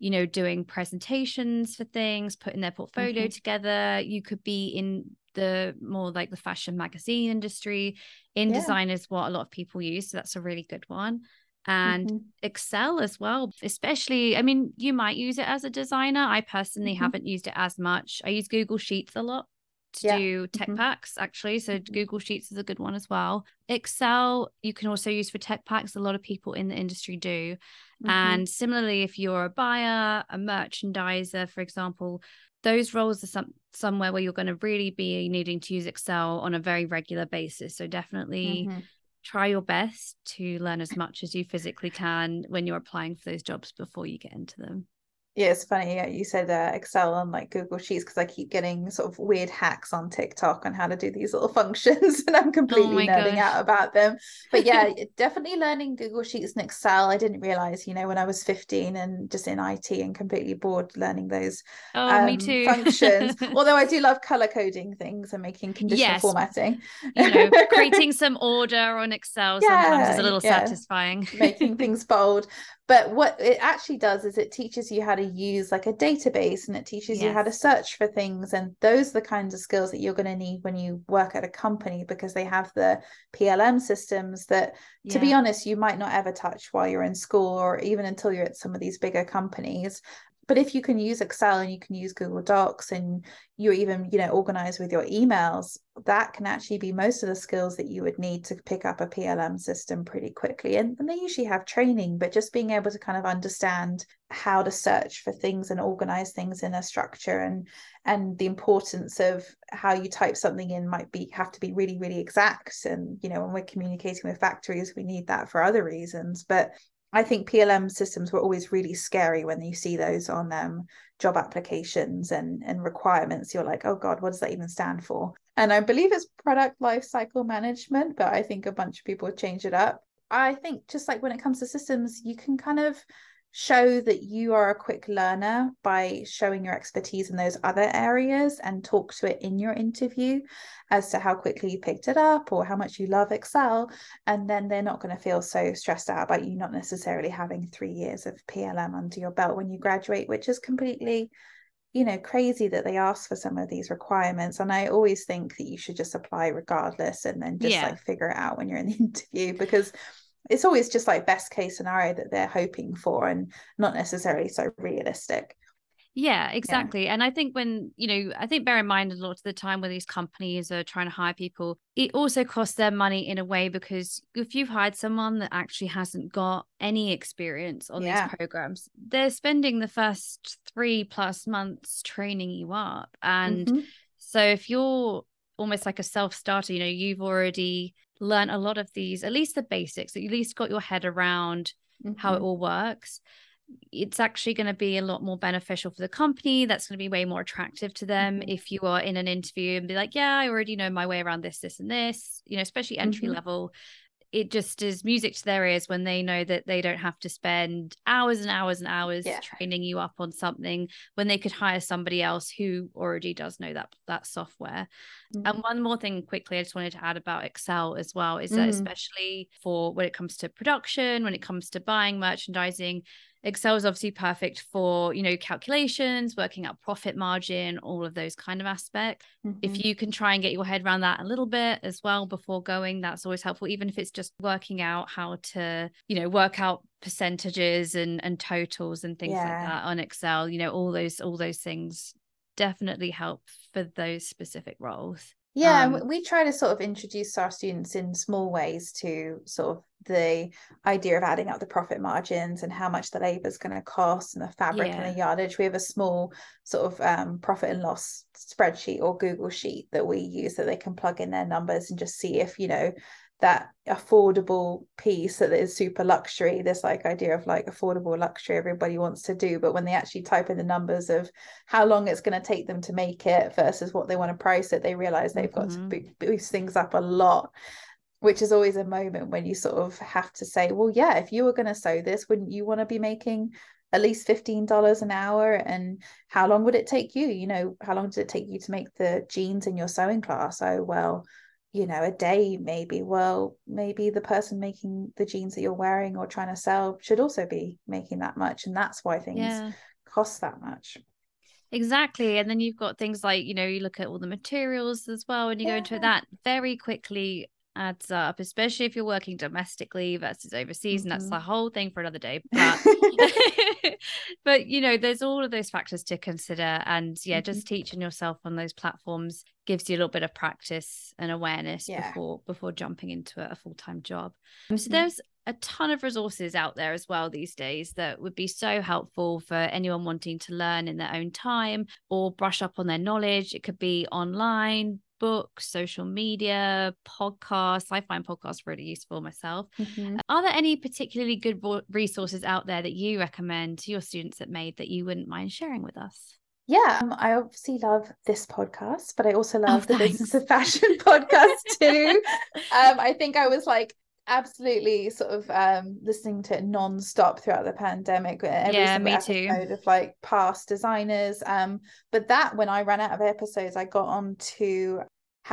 you know, doing presentations for things, putting their portfolio mm-hmm. together. You could be in the more like the fashion magazine industry. InDesign yeah. is what a lot of people use. So that's a really good one. And mm-hmm. Excel as well, especially, I mean, you might use it as a designer. I personally mm-hmm. haven't used it as much. I use Google Sheets a lot to yeah. do tech mm-hmm. packs actually so mm-hmm. google sheets is a good one as well excel you can also use for tech packs a lot of people in the industry do mm-hmm. and similarly if you're a buyer a merchandiser for example those roles are some somewhere where you're going to really be needing to use Excel on a very regular basis. So definitely mm-hmm. try your best to learn as much as you physically can when you're applying for those jobs before you get into them yeah, it's funny. Yeah, you said uh, Excel and like Google Sheets because I keep getting sort of weird hacks on TikTok on how to do these little (laughs) functions, and I'm oh completely oh nerding gosh. out about them. But yeah, (laughs) definitely learning Google Sheets and Excel. I didn't realize, you know, when I was 15 and just in IT and completely bored learning those oh, um, me too. functions. (laughs) Although I do love color coding things and making conditional yes. formatting. you know, creating some order on Excel yeah, sometimes is a little yeah. satisfying. making things bold but what it actually does is it teaches you how to use like a database and it teaches yes. you how to search for things and those are the kinds of skills that you're going to need when you work at a company because they have the plm systems that yeah. to be honest you might not ever touch while you're in school or even until you're at some of these bigger companies but if you can use excel and you can use google docs and you're even you know organized with your emails that can actually be most of the skills that you would need to pick up a plm system pretty quickly. And, and they usually have training but just being able to kind of understand how to search for things and organize things in a structure and and the importance of how you type something in might be have to be really really exact. And you know when we're communicating with factories we need that for other reasons. But I think PLM systems were always really scary when you see those on um, job applications and, and requirements. You're like, oh God, what does that even stand for? And I believe it's product lifecycle management, but I think a bunch of people change it up. I think just like when it comes to systems, you can kind of show that you are a quick learner by showing your expertise in those other areas and talk to it in your interview as to how quickly you picked it up or how much you love Excel. And then they're not going to feel so stressed out about you not necessarily having three years of PLM under your belt when you graduate, which is completely you know crazy that they ask for some of these requirements and i always think that you should just apply regardless and then just yeah. like figure it out when you're in the (laughs) interview because it's always just like best case scenario that they're hoping for and not necessarily so realistic yeah exactly yeah. and i think when you know i think bear in mind a lot of the time when these companies are trying to hire people it also costs them money in a way because if you've hired someone that actually hasn't got any experience on yeah. these programs they're spending the first three plus months training you up and mm-hmm. so if you're almost like a self-starter you know you've already learned a lot of these, at least the basics, at least got your head around mm-hmm. how it mm-hmm. all works. It's actually going to be a lot more beneficial for the company. That's going to be way more attractive to them mm-hmm. if you are in an interview and be like, yeah, I already know my way around this, this, and this, you know, especially entry mm-hmm. level it just is music to their ears when they know that they don't have to spend hours and hours and hours yeah. training you up on something when they could hire somebody else who already does know that that software. Mm-hmm. And one more thing quickly I just wanted to add about Excel as well is that mm-hmm. especially for when it comes to production, when it comes to buying merchandising, Excel is obviously perfect for, you know, calculations, working out profit margin, all of those kind of aspects. Mm-hmm. If you can try and get your head around that a little bit as well before going, that's always helpful, even if it's just working out how to, you know, work out percentages and and totals and things yeah. like that on Excel, you know, all those all those things definitely help for those specific roles. Yeah, um, we try to sort of introduce our students in small ways to sort of the idea of adding up the profit margins and how much the labor is going to cost and the fabric yeah. and the yardage. We have a small sort of um, profit and loss spreadsheet or Google sheet that we use that they can plug in their numbers and just see if you know that affordable piece that is super luxury this like idea of like affordable luxury everybody wants to do but when they actually type in the numbers of how long it's going to take them to make it versus what they want to price it they realize they've mm-hmm. got to mm-hmm. boost things up a lot which is always a moment when you sort of have to say well yeah if you were going to sew this wouldn't you want to be making at least $15 an hour and how long would it take you you know how long did it take you to make the jeans in your sewing class oh well you know a day maybe well maybe the person making the jeans that you're wearing or trying to sell should also be making that much and that's why things yeah. cost that much exactly and then you've got things like you know you look at all the materials as well and you yeah. go into that very quickly adds up, especially if you're working domestically versus overseas. Mm-hmm. And that's the mm-hmm. whole thing for another day. (laughs) But, (laughs) but you know, there's all of those factors to consider. And yeah, mm-hmm. just teaching yourself on those platforms gives you a little bit of practice and awareness yeah. before before jumping into a, full-time job. Mm-hmm. So there's a ton of resources out there as well these days that would be so helpful for anyone wanting to learn in their own time or brush up on their knowledge. It could be online, books, social media, podcasts. I find podcasts really useful myself. Mm-hmm. Are there any particularly good resources out there that you recommend to your students at Made that you wouldn't mind sharing with us? Yeah, um, I obviously love this podcast, but I also oh, love oh, the (laughs) Business of Fashion podcast too. (laughs) um, I think I was like absolutely sort of um listening to it non-stop throughout the pandemic every yeah me too of like past designers um but that when i ran out of episodes i got on to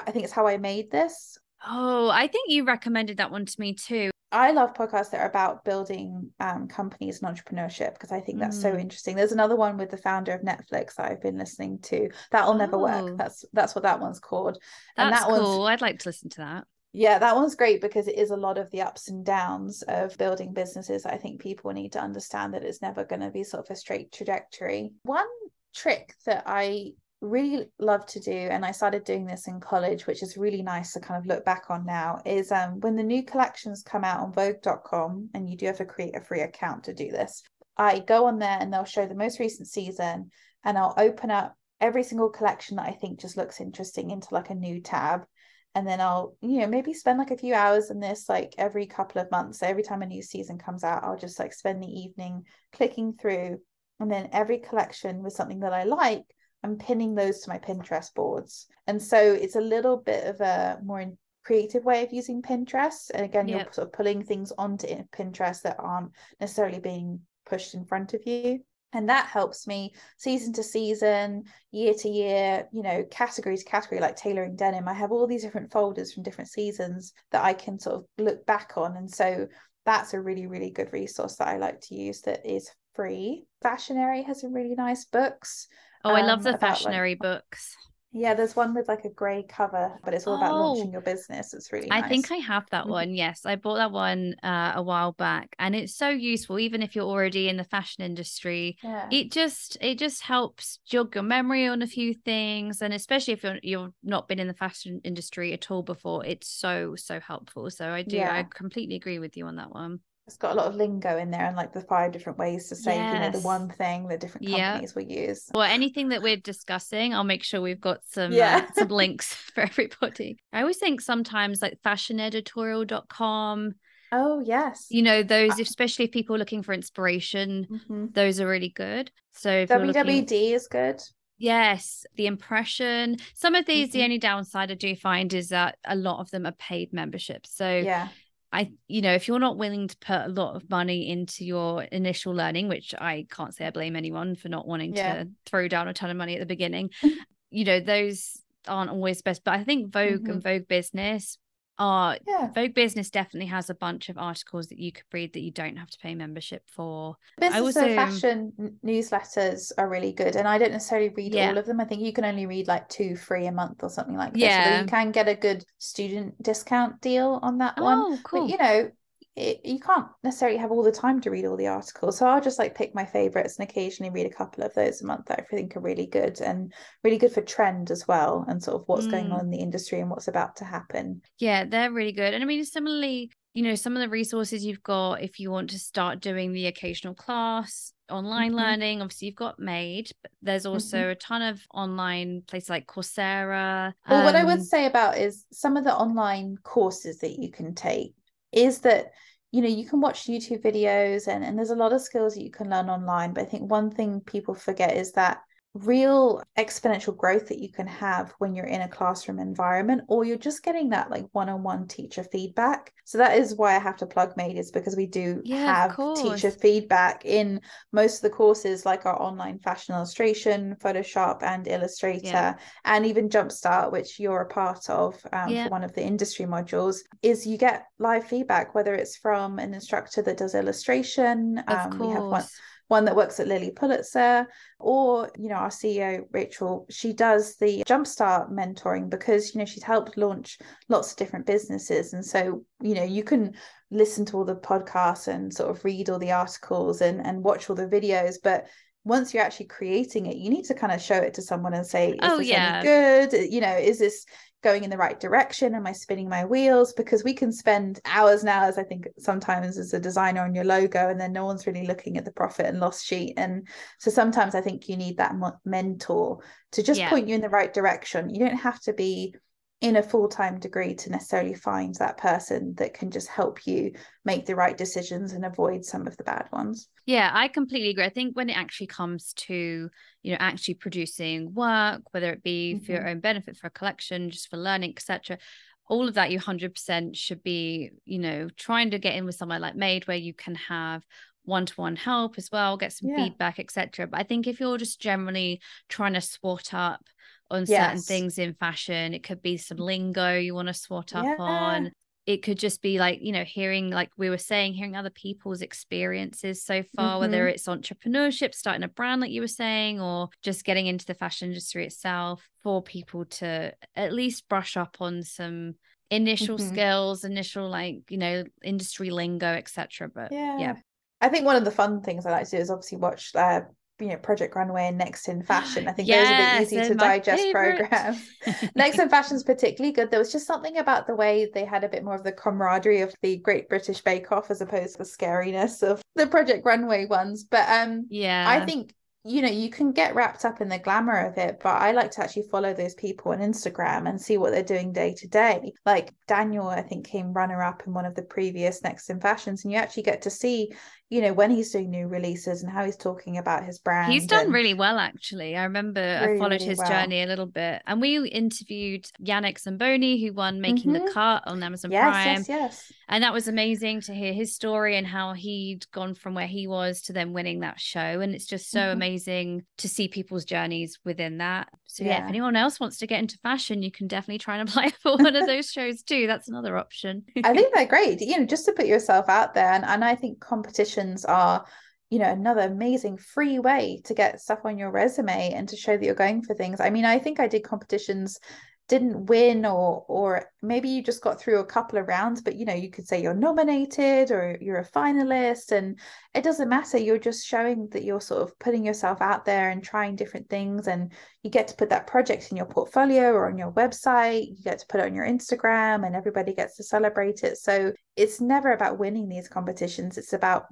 i think it's how i made this oh i think you recommended that one to me too I love podcasts that are about building um, companies and entrepreneurship because I think that's mm. so interesting. There's another one with the founder of Netflix that I've been listening to. That'll oh. never work. Oh. That's that's what that one's called. And that's that cool. I'd like to listen to that Yeah, that one's great because it is a lot of the ups and downs of building businesses. I think people need to understand that it's never going to be sort of a straight trajectory. One trick that I really love to do and i started doing this in college which is really nice to kind of look back on now is um, when the new collections come out on vogue.com and you do have to create a free account to do this i go on there and they'll show the most recent season and i'll open up every single collection that i think just looks interesting into like a new tab and then i'll you know maybe spend like a few hours in this like every couple of months so every time a new season comes out i'll just like spend the evening clicking through and then every collection with something that i like I'm pinning those to my Pinterest boards. And so it's a little bit of a more creative way of using Pinterest. And again, yep. you're sort of pulling things onto Pinterest that aren't necessarily being pushed in front of you. And that helps me season to season, year to year, you know, category to category, like tailoring denim. I have all these different folders from different seasons that I can sort of look back on. And so that's a really, really good resource that I like to use that is free. Fashionary has some really nice books. Oh, I love um, the fashionary like, books. Yeah, there's one with like a grey cover, but it's all about oh, launching your business. It's really I think I have that mm-hmm. one. Yes, I bought that one uh, a while back and it's so useful even if you're already in the fashion industry. Yeah. It just it just helps jog your memory on a few things and especially if you're you've not been in the fashion industry at all before, it's so so helpful. So I do yeah. I completely agree with you on that one it's got a lot of lingo in there and like the five different ways to say yes. you know the one thing that different companies will use well anything that we're discussing i'll make sure we've got some yeah. uh, some (laughs) links (laughs) for everybody i always think sometimes like fashioneditorial.com oh yes you know those especially if people are looking for inspiration mm-hmm. those are really good so wwd looking... is good Yes, the impression. Some of these, mm-hmm. the only downside I do find is that a lot of them are paid memberships. So yeah, I, you know, if you're not willing to put a lot of money into your initial learning, which I can't say I blame anyone for not wanting yeah. to throw down a ton of money at the beginning, (laughs) you know, those aren't always best. But I think Vogue mm-hmm. and Vogue Business are yeah. Vogue Business definitely has a bunch of articles that you could read that you don't have to pay membership for. Business also fashion newsletters are really good, and I don't necessarily read yeah. all of them. I think you can only read like two free a month or something like that. Yeah, so you can get a good student discount deal on that oh, one. Cool. But, you know, it, you can't necessarily have all the time to read all the articles. So I'll just like pick my favorites and occasionally read a couple of those a month that I think are really good and really good for trend as well and sort of what's mm. going on in the industry and what's about to happen. Yeah, they're really good. And I mean, similarly, you know, some of the resources you've got if you want to start doing the occasional class, online mm-hmm. learning, obviously you've got Made, but there's also mm-hmm. a ton of online places like Coursera. Well, um, what I would um, say about is some of the online courses that you can take is that you know you can watch youtube videos and, and there's a lot of skills that you can learn online but i think one thing people forget is that real exponential growth that you can have when you're in a classroom environment or you're just getting that like one-on-one teacher feedback so that is why i have to plug made is because we do yeah, have teacher feedback in most of the courses like our online fashion illustration photoshop and illustrator yeah. and even jumpstart which you're a part of um, yeah. for one of the industry modules is you get live feedback whether it's from an instructor that does illustration um, we have one one that works at Lilly Pulitzer, or, you know, our CEO, Rachel, she does the Jumpstart mentoring because, you know, she's helped launch lots of different businesses. And so, you know, you can listen to all the podcasts and sort of read all the articles and, and watch all the videos, but once you're actually creating it, you need to kind of show it to someone and say, is oh, this yeah. any good? You know, is this going in the right direction? Am I spinning my wheels? Because we can spend hours and hours, I think, sometimes as a designer on your logo, and then no one's really looking at the profit and loss sheet. And so sometimes I think you need that mentor to just yeah. point you in the right direction. You don't have to be in a full-time degree to necessarily find that person that can just help you make the right decisions and avoid some of the bad ones yeah i completely agree i think when it actually comes to you know actually producing work whether it be mm-hmm. for your mm-hmm. own benefit for a collection just for learning etc all of that you 100% should be you know trying to get in with somewhere like made where you can have one-to-one help as well get some yeah. feedback etc but i think if you're just generally trying to swat up on yes. certain things in fashion. It could be some lingo you want to swat up yeah. on. It could just be like, you know, hearing, like we were saying, hearing other people's experiences so far, mm-hmm. whether it's entrepreneurship, starting a brand, like you were saying, or just getting into the fashion industry itself for people to at least brush up on some initial mm-hmm. skills, initial like, you know, industry lingo, etc. But yeah. yeah. I think one of the fun things I like to do is obviously watch uh, you know Project Runway and Next in Fashion. I think yes, those are the easy to digest favorite. programs. (laughs) Next in Fashion is particularly good. There was just something about the way they had a bit more of the camaraderie of the Great British Bake Off as opposed to the scariness of the Project Runway ones. But um yeah, I think you know you can get wrapped up in the glamour of it but i like to actually follow those people on instagram and see what they're doing day to day like daniel i think came runner up in one of the previous next in fashions and you actually get to see you know when he's doing new releases and how he's talking about his brand he's done really well actually i remember really, i followed his well. journey a little bit and we interviewed yannik zamboni who won making mm-hmm. the cut on amazon yes, prime yes yes and that was amazing to hear his story and how he'd gone from where he was to then winning that show and it's just so mm-hmm. amazing to see people's journeys within that so yeah. yeah. if anyone else wants to get into fashion you can definitely try and apply (laughs) for one of those shows too that's another option i think they're (laughs) great you know just to put yourself out there and, and i think competition are you know another amazing free way to get stuff on your resume and to show that you're going for things. I mean i think i did competitions didn't win or or maybe you just got through a couple of rounds but you know you could say you're nominated or you're a finalist and it doesn't matter. You're just showing that you're sort of putting yourself out there and trying different things and you get to put that project in your portfolio or on your website. You get to put it on your Instagram and everybody gets to celebrate it. So it's never about winning these competitions. It's about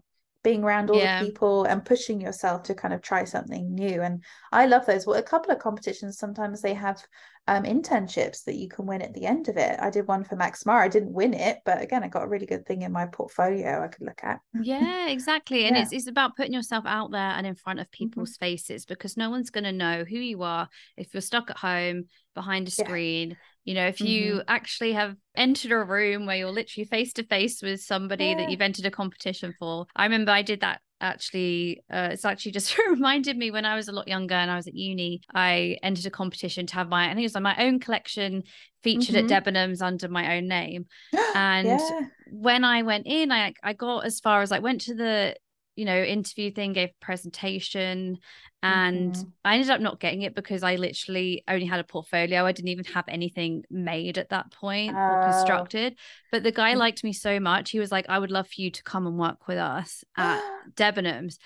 being around all yeah. the people and pushing yourself to kind of try something new. And I love those. Well, a couple of competitions sometimes they have um, internships that you can win at the end of it. I did one for Max Mara. I didn't win it, but again, I got a really good thing in my portfolio I could look at. Yeah, exactly. And yeah. it's it's about putting yourself out there and in front of mm-hmm. people's mm-hmm. faces because no one's going to know who you are if you're stuck at home behind a screen. Yeah you know, if you mm-hmm. actually have entered a room where you're literally face to face with somebody yeah. that you've entered a competition for. I remember I did that actually uh, it's actually just (laughs) reminded me when I was a lot younger and I was at uni I entered a competition to have my I think it was like my own collection featured mm-hmm. at Debenhams under my own name (gasps) and yeah. when I went in I I got as far as I went to the you know interview thing gave a presentation and mm-hmm. I ended up not getting it because I literally only had a portfolio. I didn't even have anything made at that point or oh. constructed. But the guy mm. liked me so much. He was like, I would love for you to come and work with us at (gasps) Debenhams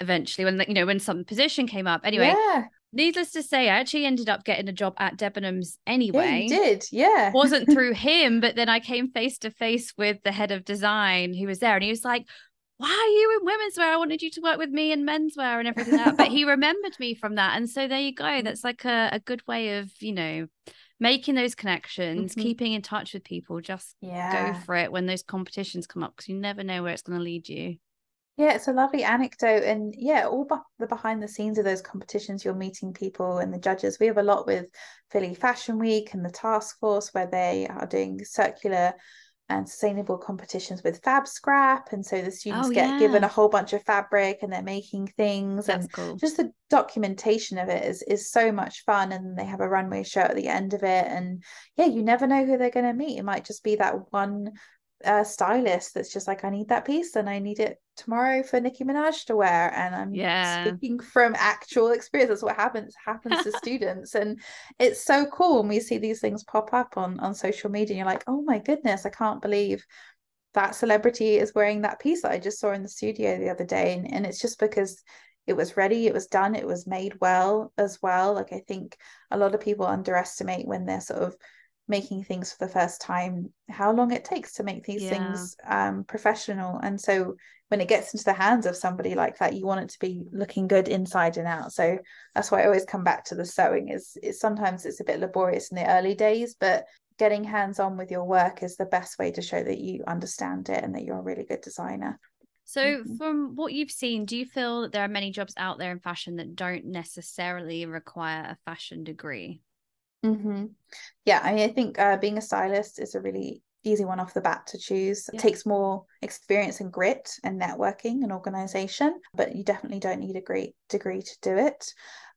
eventually when you know when some position came up. Anyway, yeah. needless to say, I actually ended up getting a job at Debenhams anyway. Yeah, did, yeah. Wasn't through (laughs) him, but then I came face to face with the head of design who was there and he was like, why are you in women's wear? I wanted you to work with me in menswear and everything like that. But he (laughs) remembered me from that. And so there you go. That's like a, a good way of, you know, making those connections, mm-hmm. keeping in touch with people. Just yeah. go for it when those competitions come up because you never know where it's going to lead you. Yeah, it's a lovely anecdote. And yeah, all be- the behind the scenes of those competitions, you're meeting people and the judges. We have a lot with Philly Fashion Week and the task force where they are doing circular and sustainable competitions with FABSCRAP and so the students oh, get yeah. given a whole bunch of fabric and they're making things That's and cool. just the documentation of it is is so much fun and they have a runway show at the end of it and yeah you never know who they're going to meet it might just be that one uh, stylist that's just like I need that piece and I need it tomorrow for Nicki Minaj to wear. And I'm yeah. speaking from actual experience. That's what happens happens to (laughs) students. And it's so cool when we see these things pop up on on social media and you're like oh my goodness I can't believe that celebrity is wearing that piece that I just saw in the studio the other day. And, and it's just because it was ready it was done it was made well as well. Like I think a lot of people underestimate when they're sort of making things for the first time how long it takes to make these yeah. things um, professional and so when it gets into the hands of somebody like that you want it to be looking good inside and out so that's why i always come back to the sewing is, is sometimes it's a bit laborious in the early days but getting hands on with your work is the best way to show that you understand it and that you're a really good designer so, mm-hmm. from what you've seen, do you feel that there are many jobs out there in fashion that don't necessarily require a fashion degree? Mm-hmm. Yeah, I, mean, I think uh, being a stylist is a really easy one off the bat to choose. Yeah. It takes more experience and grit and networking and organization, but you definitely don't need a great degree to do it.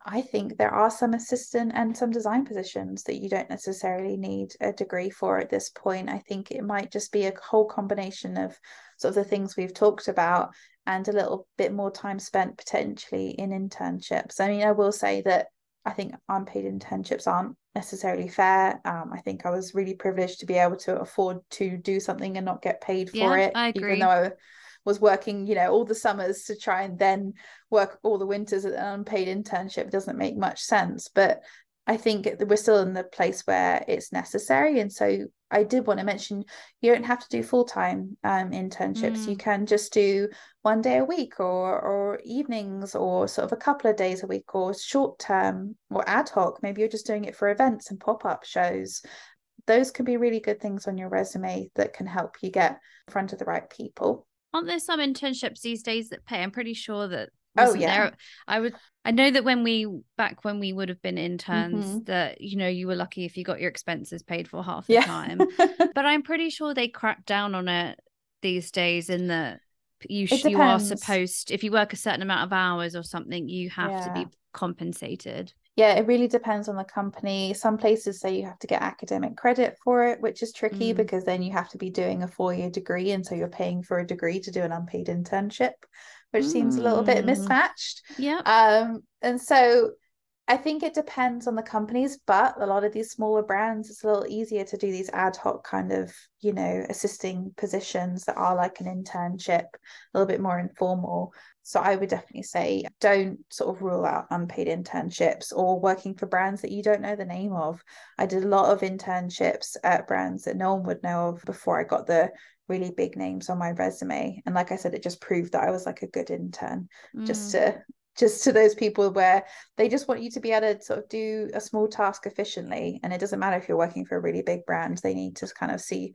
I think there are some assistant and some design positions that you don't necessarily need a degree for at this point. I think it might just be a whole combination of sort of the things we've talked about and a little bit more time spent potentially in internships. I mean, I will say that I think unpaid internships aren't necessarily fair. Um, I think I was really privileged to be able to afford to do something and not get paid for Yeah, it, I agree. even though I was working, you know, all the summers to try and then work all the winters at an unpaid internship doesn't make much sense. But I think we're still in the place where it's necessary. And so I did want to mention you don't have to do full time um, internships. You Mm. can just do one day a week or or evenings or sort of a couple of days a week or short term or ad hoc. Maybe you're just doing it for events and pop up shows. Those can be really good things on your resume that can help you get in front of the right people. Aren't there some internships these days that pay? I'm pretty sure that. Oh, yeah. There, I would. I know that when we back when we would have been interns, Mhm. that you know you were lucky if you got your expenses paid for half the Yeah. time. (laughs) But I'm pretty sure they crack down on it these days. In that you you are supposed if you work a certain amount of hours or something, you have to be compensated. Yeah, it really depends on the company. Some places say you have to get academic credit for it, which is tricky Mm. because then you have to be doing a four year degree. And so you're paying for a degree to do an unpaid internship, which seems a little bit Mm. mismatched. Yeah. Um, and so I think it depends on the companies, but a lot of these smaller brands, it's a little easier to do these ad hoc kind of, you know, assisting positions that are like an internship, a little bit more informal. So I would definitely say don't sort of rule out unpaid internships or working for brands that you don't know the name of. I did a lot of internships at brands that no one would know of before I got the really big names on my resume. And like I said, it just proved that I was like a good intern just Mm. to just to those people where they just want you to be able to sort of do a small task efficiently and it doesn't matter if you're working for a really big brand they need to kind of see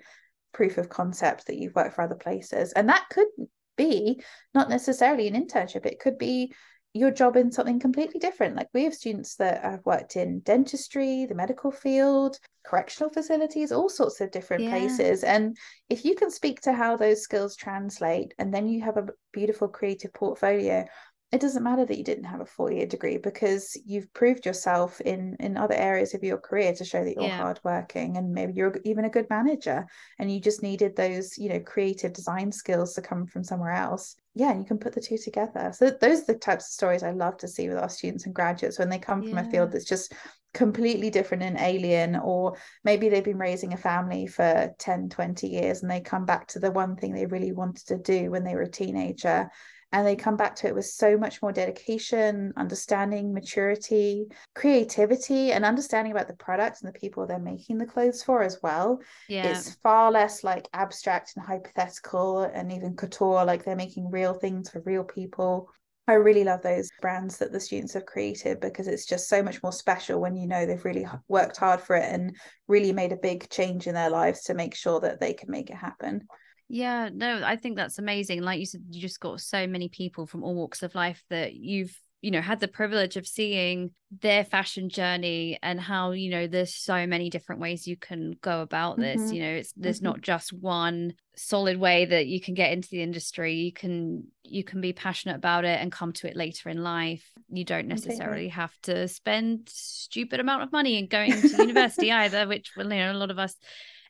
proof of concept that you've worked for other places and that could be not necessarily an internship it could be your job in something completely different like we have students that have worked in dentistry the medical field correctional facilities all sorts of different Yeah. places and if you can speak to how those skills translate and then you have a beautiful creative portfolio it doesn't matter that you didn't have a four-year degree because you've proved yourself in in other areas of your career to show that you're Yeah. hardworking and maybe you're even a good manager and you just needed those you know creative design skills to come from somewhere else. Yeah and you can put the two together. So those are the types of stories i love to see with our students and graduates when they come from a field that's just completely different and alien or maybe they've been raising a family for 10 20 years and they come back to the one thing they really wanted to do when they were a teenager and they come back to it with so much more dedication, understanding, maturity, creativity, and understanding about the products and the people they're making the clothes for as well. Yeah. It's far less like abstract and hypothetical and even couture, like they're making real things for real people. I really love those brands that the students have created because it's just so much more special when you know they've really worked hard for it and really made a big change in their lives to make sure that they can make it happen. Yeah, no, I think that's amazing. Like you said, you just got so many people from all walks of life that you've, you know, had the privilege of seeing their fashion journey and how, you know, there's so many different ways you can go about this. Mhm. You know, it's there's Mhm. not just one solid way that you can get into the industry. You can you can be passionate about it and come to it later in life. You don't necessarily have to spend stupid amount of money and going to university either, which well, you know, a lot of us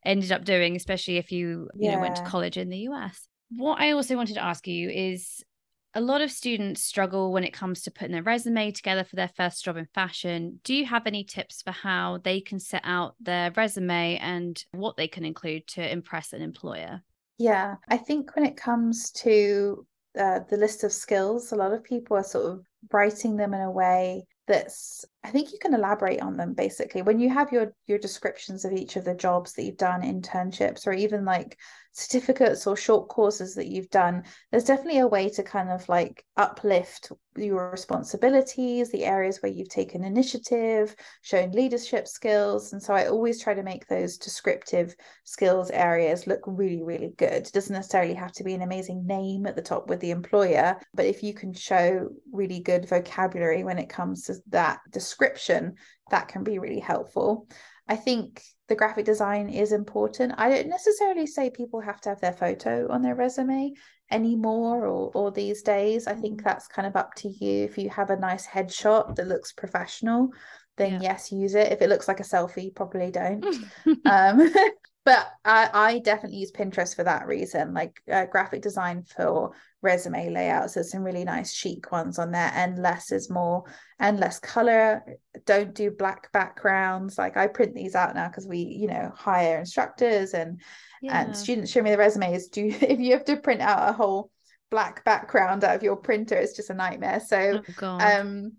ended up doing, especially if you you know went to college in the US. What I also wanted to ask you is a lot of students struggle when it comes to putting their resume together for their first job in fashion. Do you have any tips for how they can set out their resume and what they can include to impress an employer? Yeah, I think when it comes to uh, the list of skills, a lot of people are sort of writing them in a way that's I think you can elaborate on them basically. When you have your your descriptions of each of the jobs that you've done, internships, or even like certificates or short courses that you've done, there's definitely a way to kind of like uplift your responsibilities, the areas where you've taken initiative, shown leadership skills. And so I always try to make those descriptive skills areas look really, really good. It doesn't necessarily have to be an amazing name at the top with the employer, but if you can show really good vocabulary when it comes to that description, that can be really helpful. I think the graphic design is important. I don't necessarily say people have to have their photo on their resume anymore or or these days. I think that's kind of up to you. If you have a nice headshot that looks professional, then Yeah. yes, use it. If it looks like a selfie, probably don't (laughs) um (laughs) but I, I definitely use Pinterest for that reason. Like uh, graphic design for resume layouts, there's some really nice chic ones on there, and less is more, and less color. Don't do black backgrounds. Like I print these out now because we, you know, hire instructors and yeah. and students show me the resumes. Do (laughs) if you have to print out a whole black background out of your printer, it's just a nightmare. So oh, um,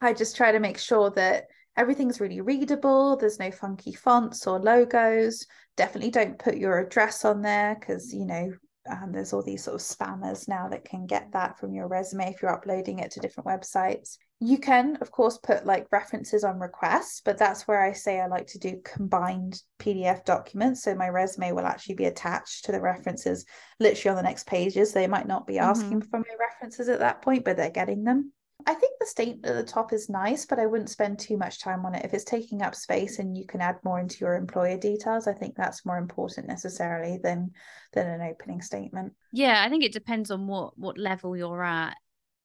I just try to make sure that everything's really readable. There's no funky fonts or logos. Definitely don't put your address on there because, you know, um, there's all these sort of spammers now that can get that from your resume if you're uploading it to different websites. You can, of course, put like references on request, but that's where I say I like to do combined PDF documents. So my resume will actually be attached to the references literally on the next pages. They might not be asking mm-hmm. for my references at that point, but they're getting them. I think the state at the top is nice, but I wouldn't spend too much time on it. If it's taking up space and you can add more into your employer details, I think that's more important necessarily than than an opening statement. Yeah, I think it depends on what what level you're at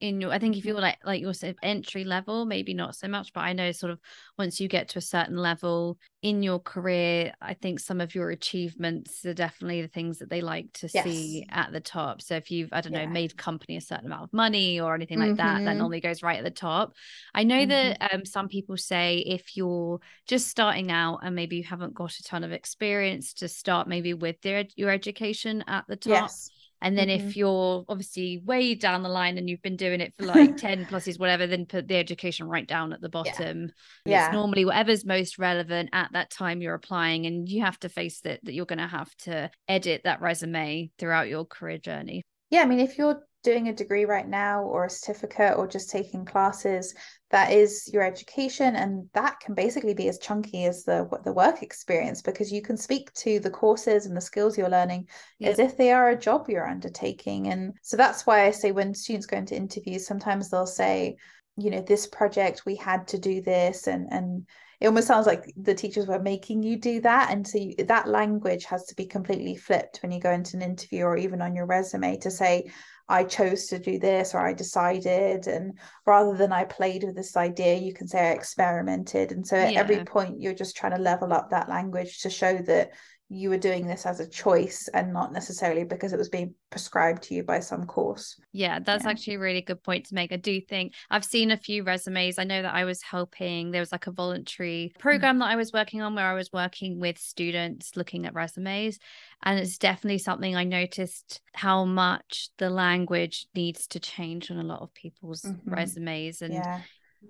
in your i think if you're like like you're sort of entry level maybe not so much but i know sort of once you get to a certain level in your career i think some of your achievements are definitely the things that they like to yes. see at the top so if you've i don't yeah. know made company a certain amount of money or anything like mm-hmm. that that mm-hmm. normally goes right at the top i know mm-hmm. that um, some people say if you're just starting out and maybe you haven't got a ton of experience to start maybe with their, your education at the top yes and then mm-hmm. if you're obviously way down the line and you've been doing it for like (laughs) 10 pluses, whatever, then put the education right down at the bottom. Yeah. yeah. It's normally whatever's most relevant at that time you're applying. And you have to face it that you're going to have to edit that resume throughout your career journey. Yeah. I mean, if you're doing a degree right now or a certificate or just taking classes that is your education and that can basically be as chunky as the the work experience because you can speak to the courses and the skills you're learning as if they are a job you're undertaking. And so that's why I say when students go into interviews sometimes they'll say you know this project we had to do this and and it almost sounds like the teachers were making you do that. And so you, that language has to be completely flipped when you go into an interview or even on your resume to say I chose to do this or I decided. And rather than I played with this idea, you can say I experimented. And so at yeah. every point, you're just trying to level up that language to show that you were doing this as a choice and not necessarily because it was being prescribed to you by some course. Yeah, that's yeah. actually a really good point to make. I do think I've seen a few resumes. I know that I was helping, there was like a voluntary program mm-hmm. that I was working on where I was working with students looking at resumes. And it's definitely something I noticed how much the language needs to change on a lot of people's mm-hmm. resumes. And yeah.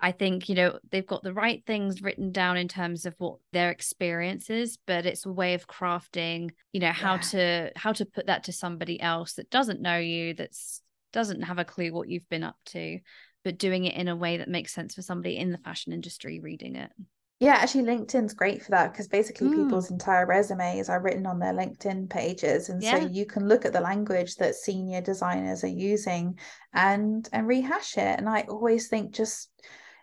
I think, you know, they've got the right things written down in terms of what their experience is, but it's a way of crafting, you know, how yeah. to how to put that to somebody else that doesn't know you, that's doesn't have a clue what you've been up to, but doing it in a way that makes sense for somebody in the fashion industry reading it. Yeah, actually, LinkedIn's great for that because basically mm. people's entire resumes are written on their LinkedIn pages, and yeah. so you can look at the language that senior designers are using and and rehash it. And I always think just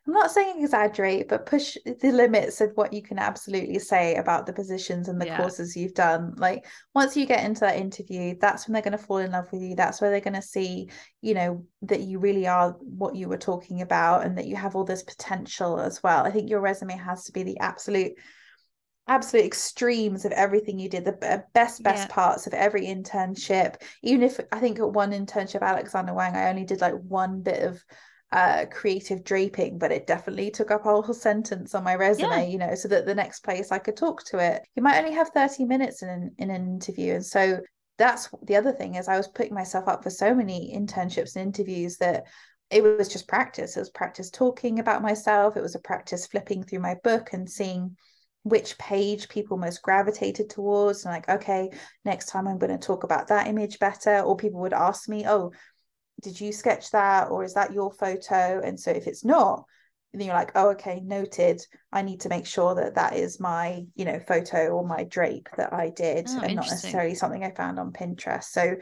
I'm not saying exaggerate, but push the limits of what you can absolutely say about the positions and the yeah. courses you've done. Like once you get into that interview, that's when they're going to fall in love with you. That's where they're going to see, you know, that you really are what you were talking about and that you have all this potential as well. I think your resume has to be the absolute absolute extremes of everything you did the best best yeah. parts of every internship even if i think at one internship alexander wang i only did like one bit of uh, creative draping, but it definitely took up a whole sentence on my resume, yeah. you know, so that the next place I could talk to it. You might only have 30 minutes in an, in an interview. And so that's the other thing is I was putting myself up for so many internships and interviews that it was just practice. It was practice talking about myself. It was a practice flipping through my book and seeing which page people most gravitated towards and like okay next time i'm going to talk about that image better or people would ask me oh did you sketch that or is that your photo? And so if it's not then you're like oh okay noted. I need to make sure that that is my you know photo or my drape that i did oh, and not necessarily something i found on pinterest. So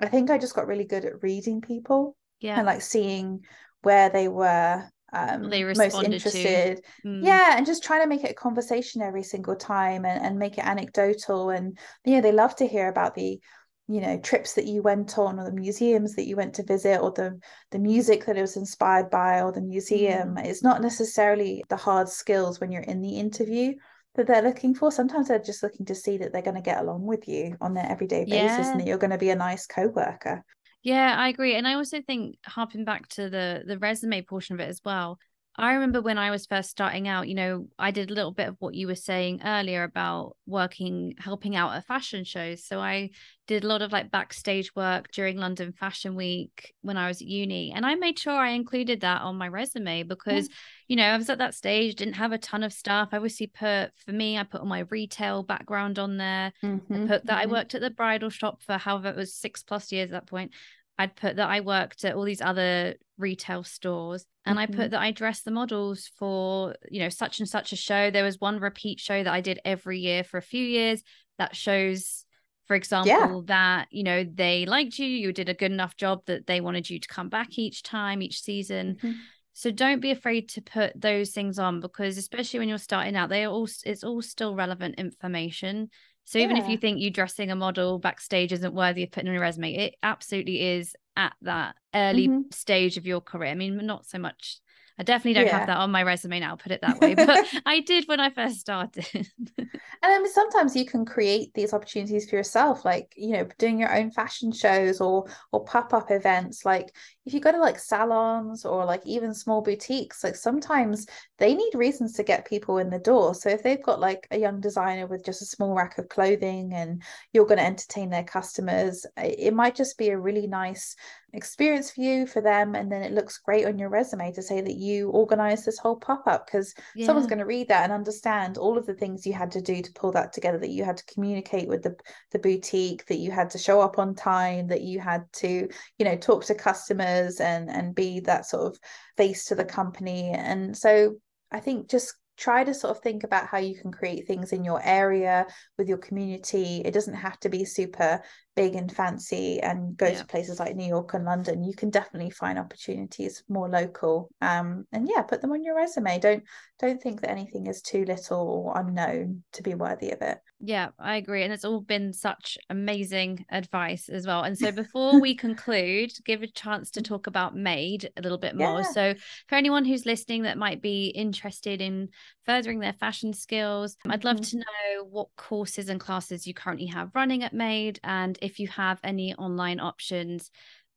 i think i just got really good at reading people yeah. and like seeing where they were um, they most interested. Mm. yeah and just trying to make it a conversation every single time and, and make it anecdotal. And you know they love to hear about the you know trips that you went on or the museums that you went to visit or the the music that it was inspired by or the museum mm. it's not necessarily the hard skills when you're in the interview that they're looking for. Sometimes they're just looking to see that they're going to get along with you on their everyday basis yeah. and that you're going to be a nice co-worker. Yeah, I agree. And I also think harping back to the the resume portion of it as well, I remember when I was first starting out, you know, I did a little bit of what you were saying earlier about working, helping out at fashion shows. So I did a lot of like backstage work during London Fashion Week when I was at uni. And I made sure I included that on my resume because, yeah. you know, I was at that stage, didn't have a ton of stuff. I obviously put, for me, I put all my retail background on there. Mm-hmm, I put that mm-hmm. I worked at the bridal shop for however it was six plus years at that point. I'd put that I worked at all these other retail stores and mm-hmm. I put mm-hmm. that I dressed the models for, you know, such and such a show. There was one repeat show that I did every year for a few years that shows, for example, yeah. that, you know, they liked you, you did a good enough job that they wanted you to come back each time, each season. Mm-hmm. So don't be afraid to put those things on because especially when you're starting out, they are all it's all still relevant information. So even yeah. if you think you dressing a model backstage isn't worthy of putting on your resume, it absolutely is at that early mm-hmm. stage of your career. I mean, not so much I definitely don't yeah. have that on my resume now, put it that way, but (laughs) I did when I first started. (laughs) and I mean, sometimes you can create these opportunities for yourself, like, you know, doing your own fashion shows or or pop-up events. Like if you go to like salons or like even small boutiques, like sometimes they need reasons to get people in the door. So if they've got like a young designer with just a small rack of clothing and you're going to entertain their customers, it might just be a really nice experience for you for them and then it looks great on your resume to say that you organized this whole pop-up because yeah. someone's going to read that and understand all of the things you had to do to pull that together that you had to communicate with the, the boutique that you had to show up on time that you had to you know talk to customers and and be that sort of face to the company and so i think just try to sort of think about how you can create things in your area with your community it doesn't have to be super big and fancy and go yeah. to places like New York and London, you can definitely find opportunities more local. Um, and yeah, put them on your resume. Don't don't think that anything is too little or unknown to be worthy of it. Yeah, I agree. And it's all been such amazing advice as well. And so (laughs) before we conclude, give a chance to talk about Made a little bit more. Yeah. So for anyone who's listening that might be interested in furthering their fashion skills. I'd love mm-hmm. to know what courses and classes you currently have running at Made and if you have any online options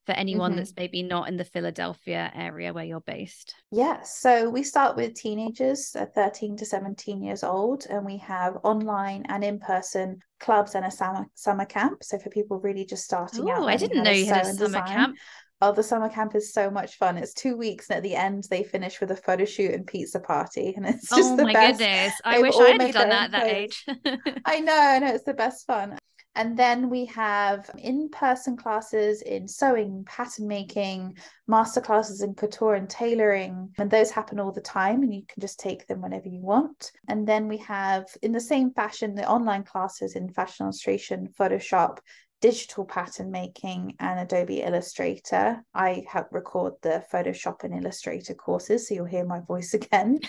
for anyone mm-hmm. that's maybe not in the Philadelphia area where you're based? Yeah, so we start with teenagers, uh, 13 to 17 years old, and we have online and in person clubs and a summer, summer camp. So for people really just starting Ooh, out. Oh, I didn't know you had a summer camp. Oh, the summer camp is so much fun. It's two weeks, and at the end, they finish with a photo shoot and pizza party, (laughs) and it's just oh the best. goodness! I They've wish I had done that at that age. (laughs) I know, I know, it's the best fun. And then we have in person classes in sewing, pattern making, master classes in couture and tailoring. And those happen all the time, and you can just take them whenever you want. And then we have, in the same fashion, the online classes in fashion illustration, Photoshop, digital pattern making and Adobe Illustrator. I help record the Photoshop and Illustrator courses, so you'll hear my voice (laughs) again.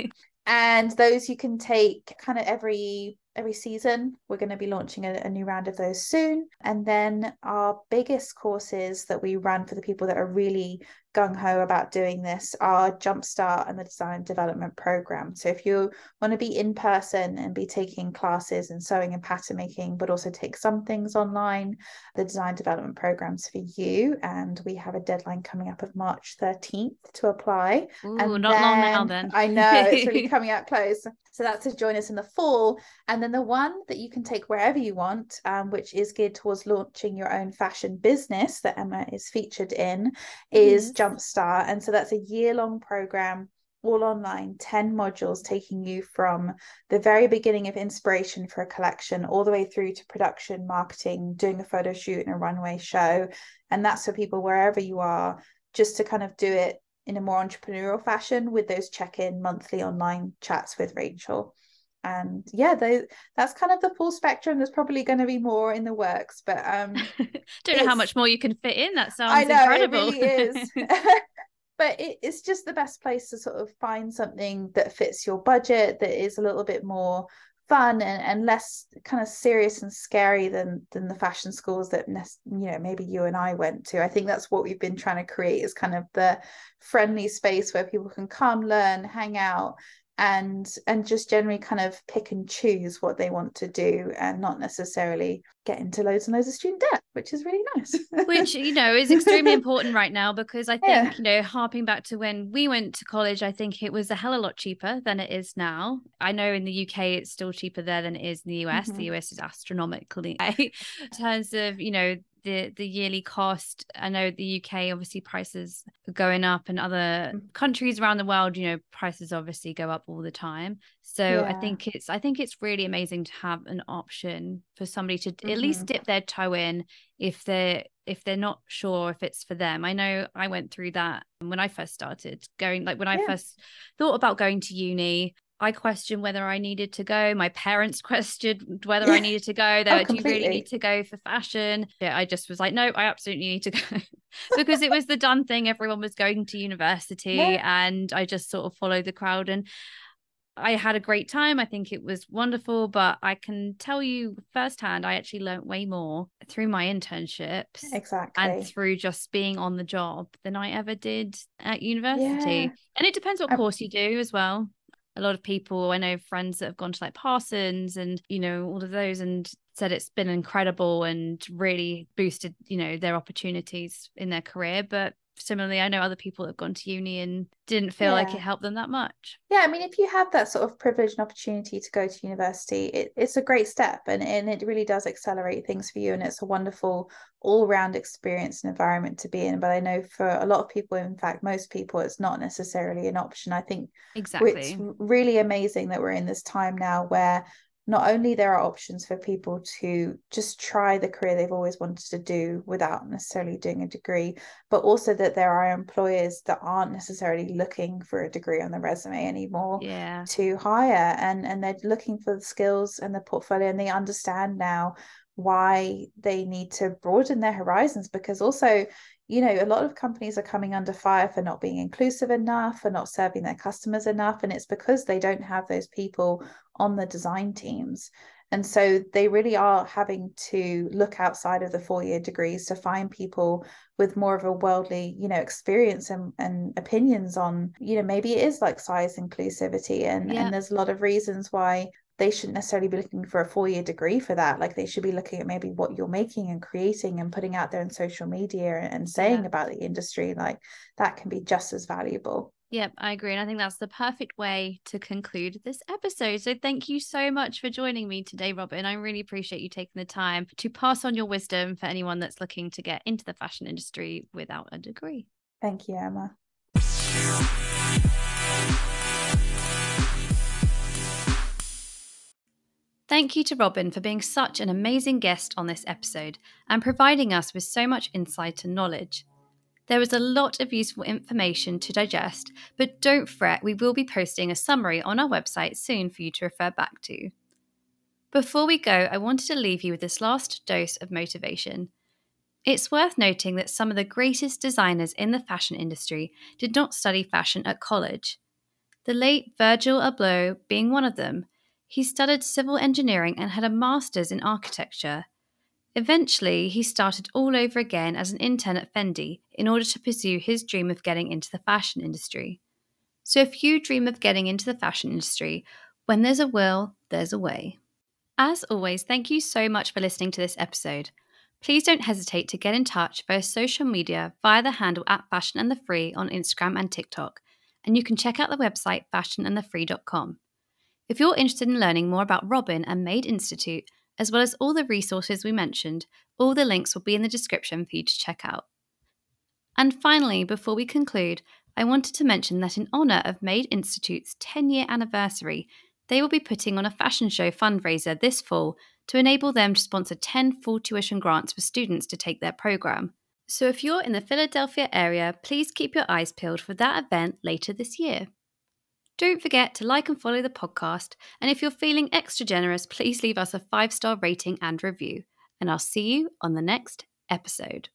(laughs) and those you can take kind of every every season. We're going to be launching a, a, new round of those soon. And then our biggest courses that we run for the people that are really gung ho about doing this are Jumpstart and the Design Development Program. So if you want to be in person and be taking classes in sewing and pattern making, but also take some things online, the Design Development Program's for you. And we have a deadline coming up of March 13th to apply. Ooh, and not then, long now then. I know it's really (laughs) coming up close. So that's to join us in the fall. And then the one that you can take wherever you want, um, which is geared towards launching your own fashion business that Emma is featured in, is yes. Jumpstart. And so that's a year long program all online 10 modules taking you from the very beginning of inspiration for a collection all the way through to production marketing doing a photo shoot and a runway show and that's for people wherever you are just to kind of do it in a more entrepreneurial fashion with those check-in monthly online chats with Rachel. And yeah, they, that's kind of the full spectrum. There's probably going to be more in the works, but um, (laughs) don't know how much more you can fit in. That sounds I know, incredible. It really is. (laughs) (laughs) but it, it's just the best place to sort of find something that fits your budget, that is a little bit more fun and, and less kind of serious and scary than than the fashion schools that you know maybe you and I went to. I think that's what we've been trying to create is kind of the friendly space where people can come, learn, hang out, and and just generally kind of pick and choose what they want to do and not necessarily get into loads and loads of student debt which is really nice which you know is extremely (laughs) important right now because i think yeah. you know harping back to when we went to college i think it was a hell of a lot cheaper than it is now i know in the uk it's still cheaper there than it is in the us mm-hmm. the us is astronomically (laughs) in terms of you know the the yearly cost i know the uk obviously prices are going up and other mm. countries around the world you know prices obviously go up all the time so yeah. i think it's i think it's really amazing to have an option for somebody to mm-hmm. at least mm-hmm. dip their toe in if they're if they're not sure if it's for them i know i went through that when i first started going like when i first thought about going to uni I questioned whether I needed to go. My parents (laughs) questioned whether yeah. I needed to go. They oh, do you really need to go for fashion? Yeah, I just was like, no, I absolutely need to go (laughs) because it was the done thing. Everyone was going to university, yeah. and I just sort of followed the crowd. And I had a great time. I think it was wonderful, but I can tell you firsthand, I actually learned way more through my internships, exactly, and through just being on the job than I ever did at university. Yeah. And it depends what I- course you do as well a lot of people i know friends that have gone to like parsons and you know all of those and said it's been incredible and really boosted you know their opportunities in their career but similarly i know other people that have gone to uni and didn't feel yeah. like it helped them that much. Yeah i mean if you have that sort of privilege and opportunity to go to university it, it's a great step and, and it really does accelerate things for you and it's a wonderful all-round experience and environment to be in. But i know for a lot of people in fact most people it's not necessarily an option. I think exactly. it's really amazing that we're in this time now where not only there are options for people to just try the career they've always wanted to do without necessarily doing a degree but also that there are employers that aren't necessarily looking for a degree on the resume anymore yeah. to hire and and they're looking for the skills and the portfolio and they understand now why they need to broaden their horizons because also you know, a lot of companies are coming under fire for not being inclusive enough, for not serving their customers enough. And it's because they don't have those people on the design teams. And so they really are having to look outside of the four year degrees to find people with more of a worldly, you know, experience and, and opinions on, you know, maybe it is like size inclusivity. And, yeah. and there's a lot of reasons why they shouldn't necessarily be looking for a four year degree for that. Like they should be looking at maybe what you're making and creating and putting out there in social media and saying yeah. about the industry. Like that can be just as valuable. Yep, I agree. And I think that's the perfect way to conclude this episode. So thank you so much for joining me today, Robyn. I really appreciate you taking the time to pass on your wisdom for anyone that's looking to get into the fashion industry without a degree. Thank you, Emma. Thank you to Robyn for being such an amazing guest on this episode and providing us with so much insight and knowledge. There was a lot of useful information to digest, but don't fret, we will be posting a summary on our website soon for you to refer back to. Before we go, I wanted to leave you with this last dose of motivation. It's worth noting that some of the greatest designers in the fashion industry did not study fashion at college. The late Virgil Abloh being one of them, he studied civil engineering and had a master's in architecture. Eventually, he started all over again as an intern at Fendi in order to pursue his dream of getting into the fashion industry. So, if you dream of getting into the fashion industry, when there's a will, there's a way. As always, thank you so much for listening to this episode. Please don't hesitate to get in touch via social media via the handle at Fashion and the Free on Instagram and TikTok, and you can check out the website fashionandthefree.com. If you're interested in learning more about Robyn and Made Institute, as well as all the resources we mentioned, all the links will be in the description for you to check out. And finally, before we conclude, I wanted to mention that in honour of Made Institute's 10 year anniversary, they will be putting on a fashion show fundraiser this fall to enable them to sponsor 10 full tuition grants for students to take their programme. So if you're in the Philadelphia area, please keep your eyes peeled for that event later this year. Don't forget to like and follow the podcast. And if you're feeling extra generous, please leave us a five star rating and review. And I'll see you on the next episode.